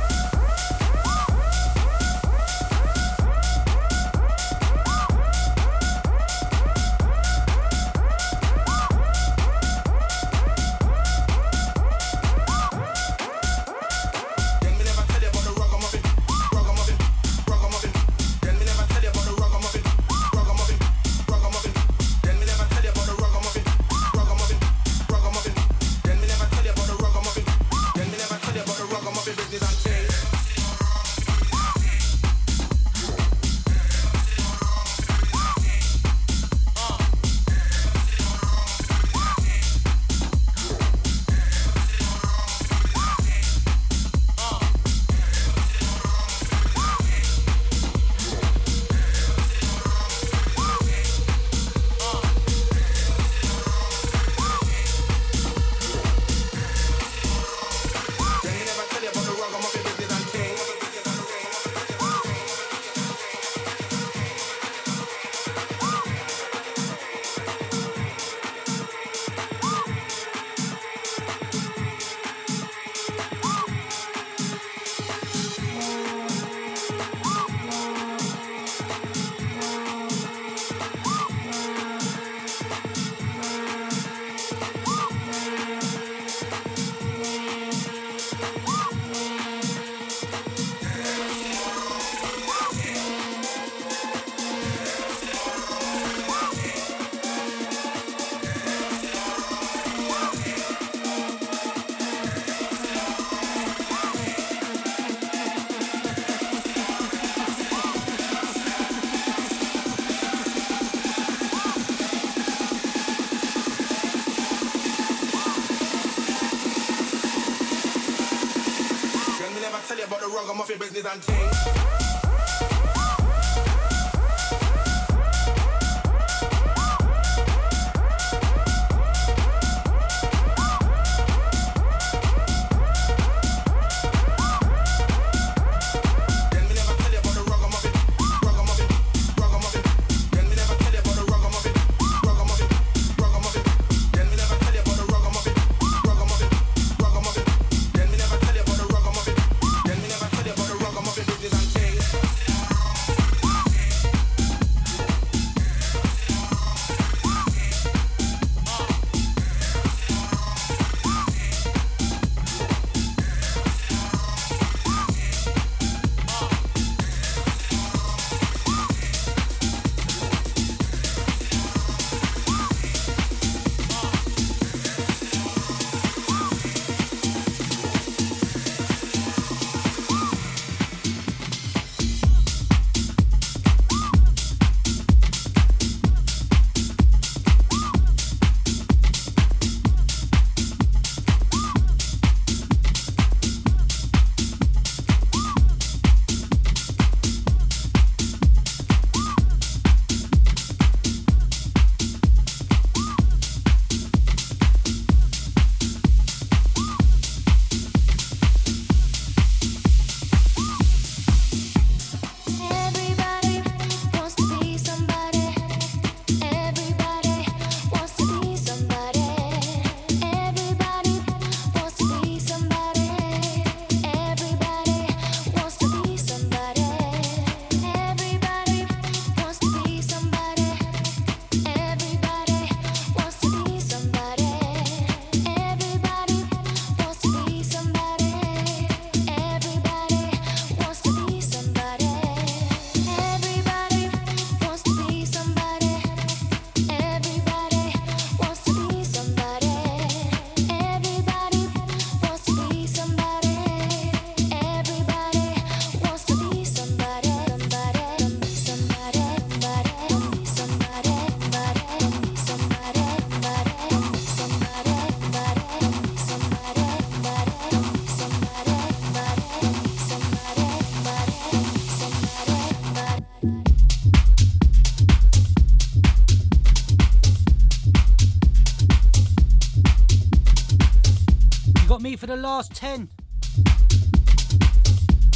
Last 10.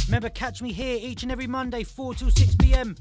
Remember, catch me here each and every Monday, 4 till 6 pm.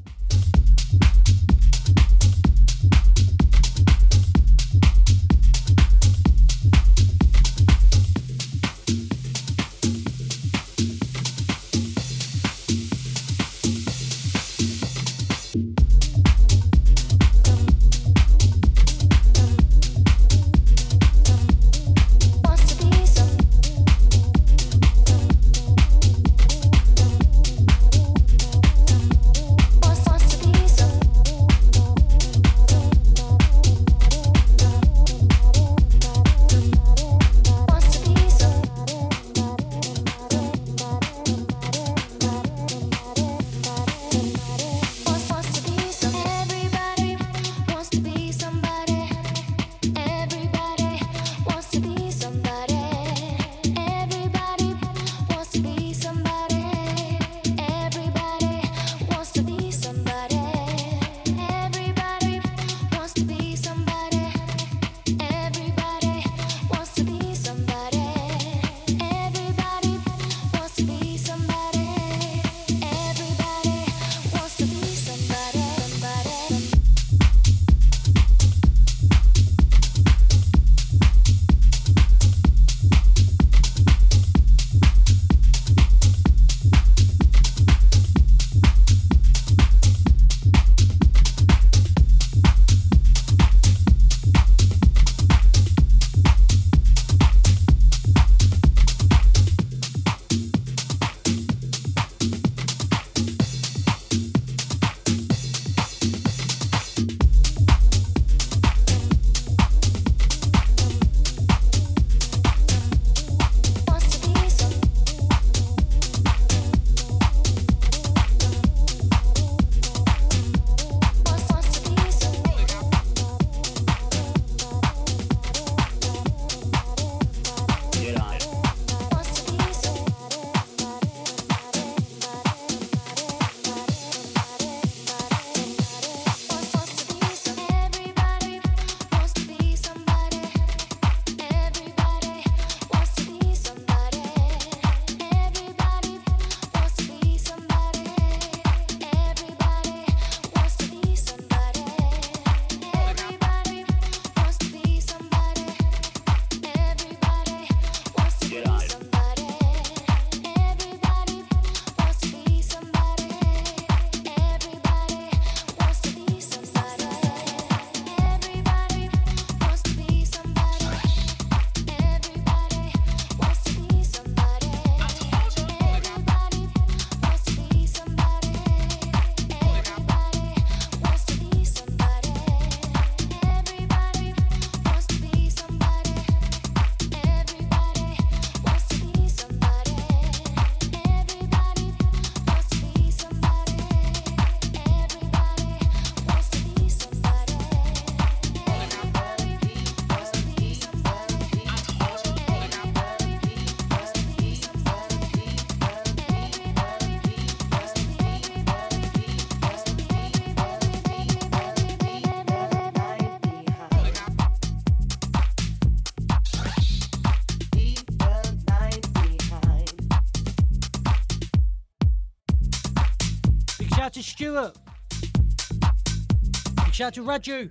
Shout to Raju.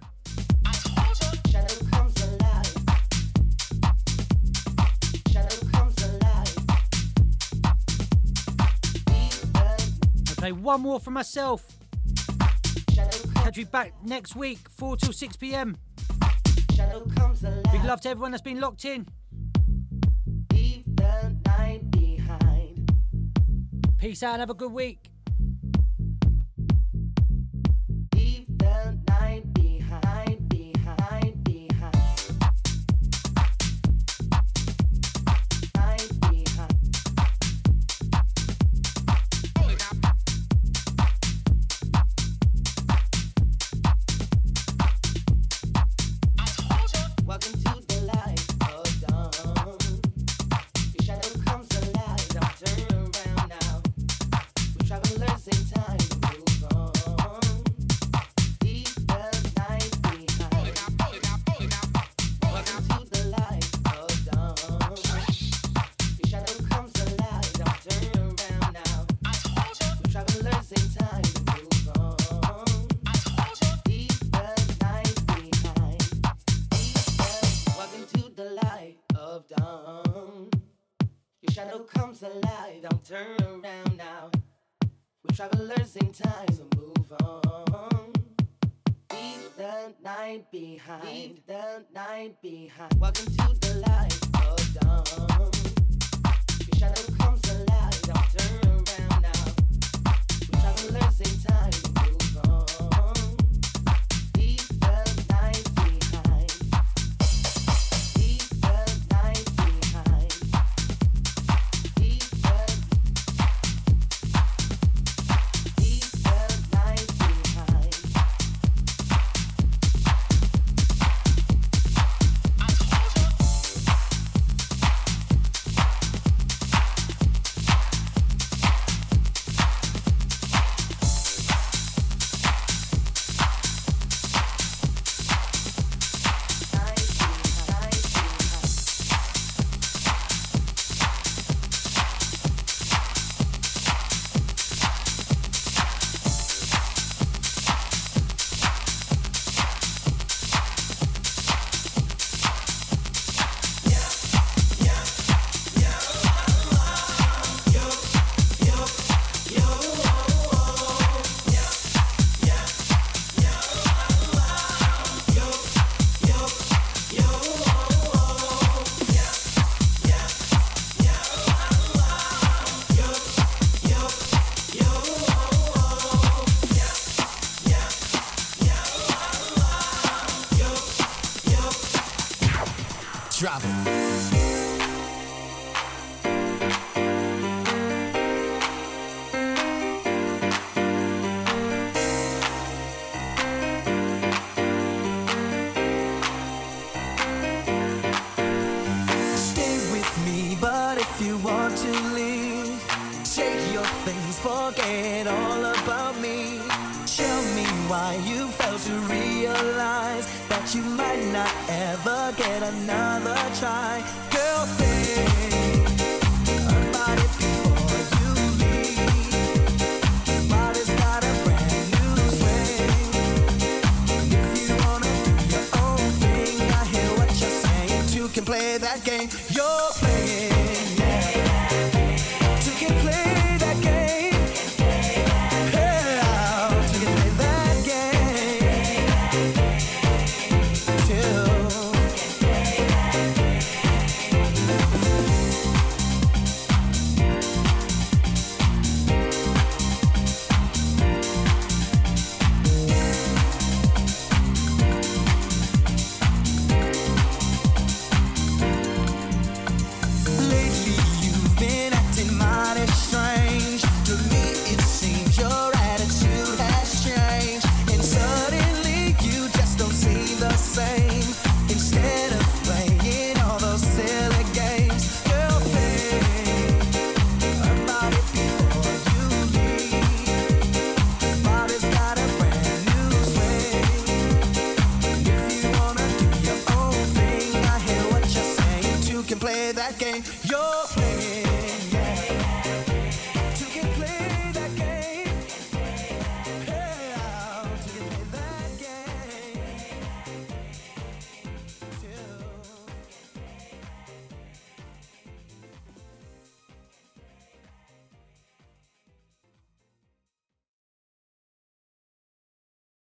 Okay, one more for myself. Catch you back next week, 4 till 6 pm. Big love to everyone that's been locked in. Peace out and have a good week. Behind. Welcome to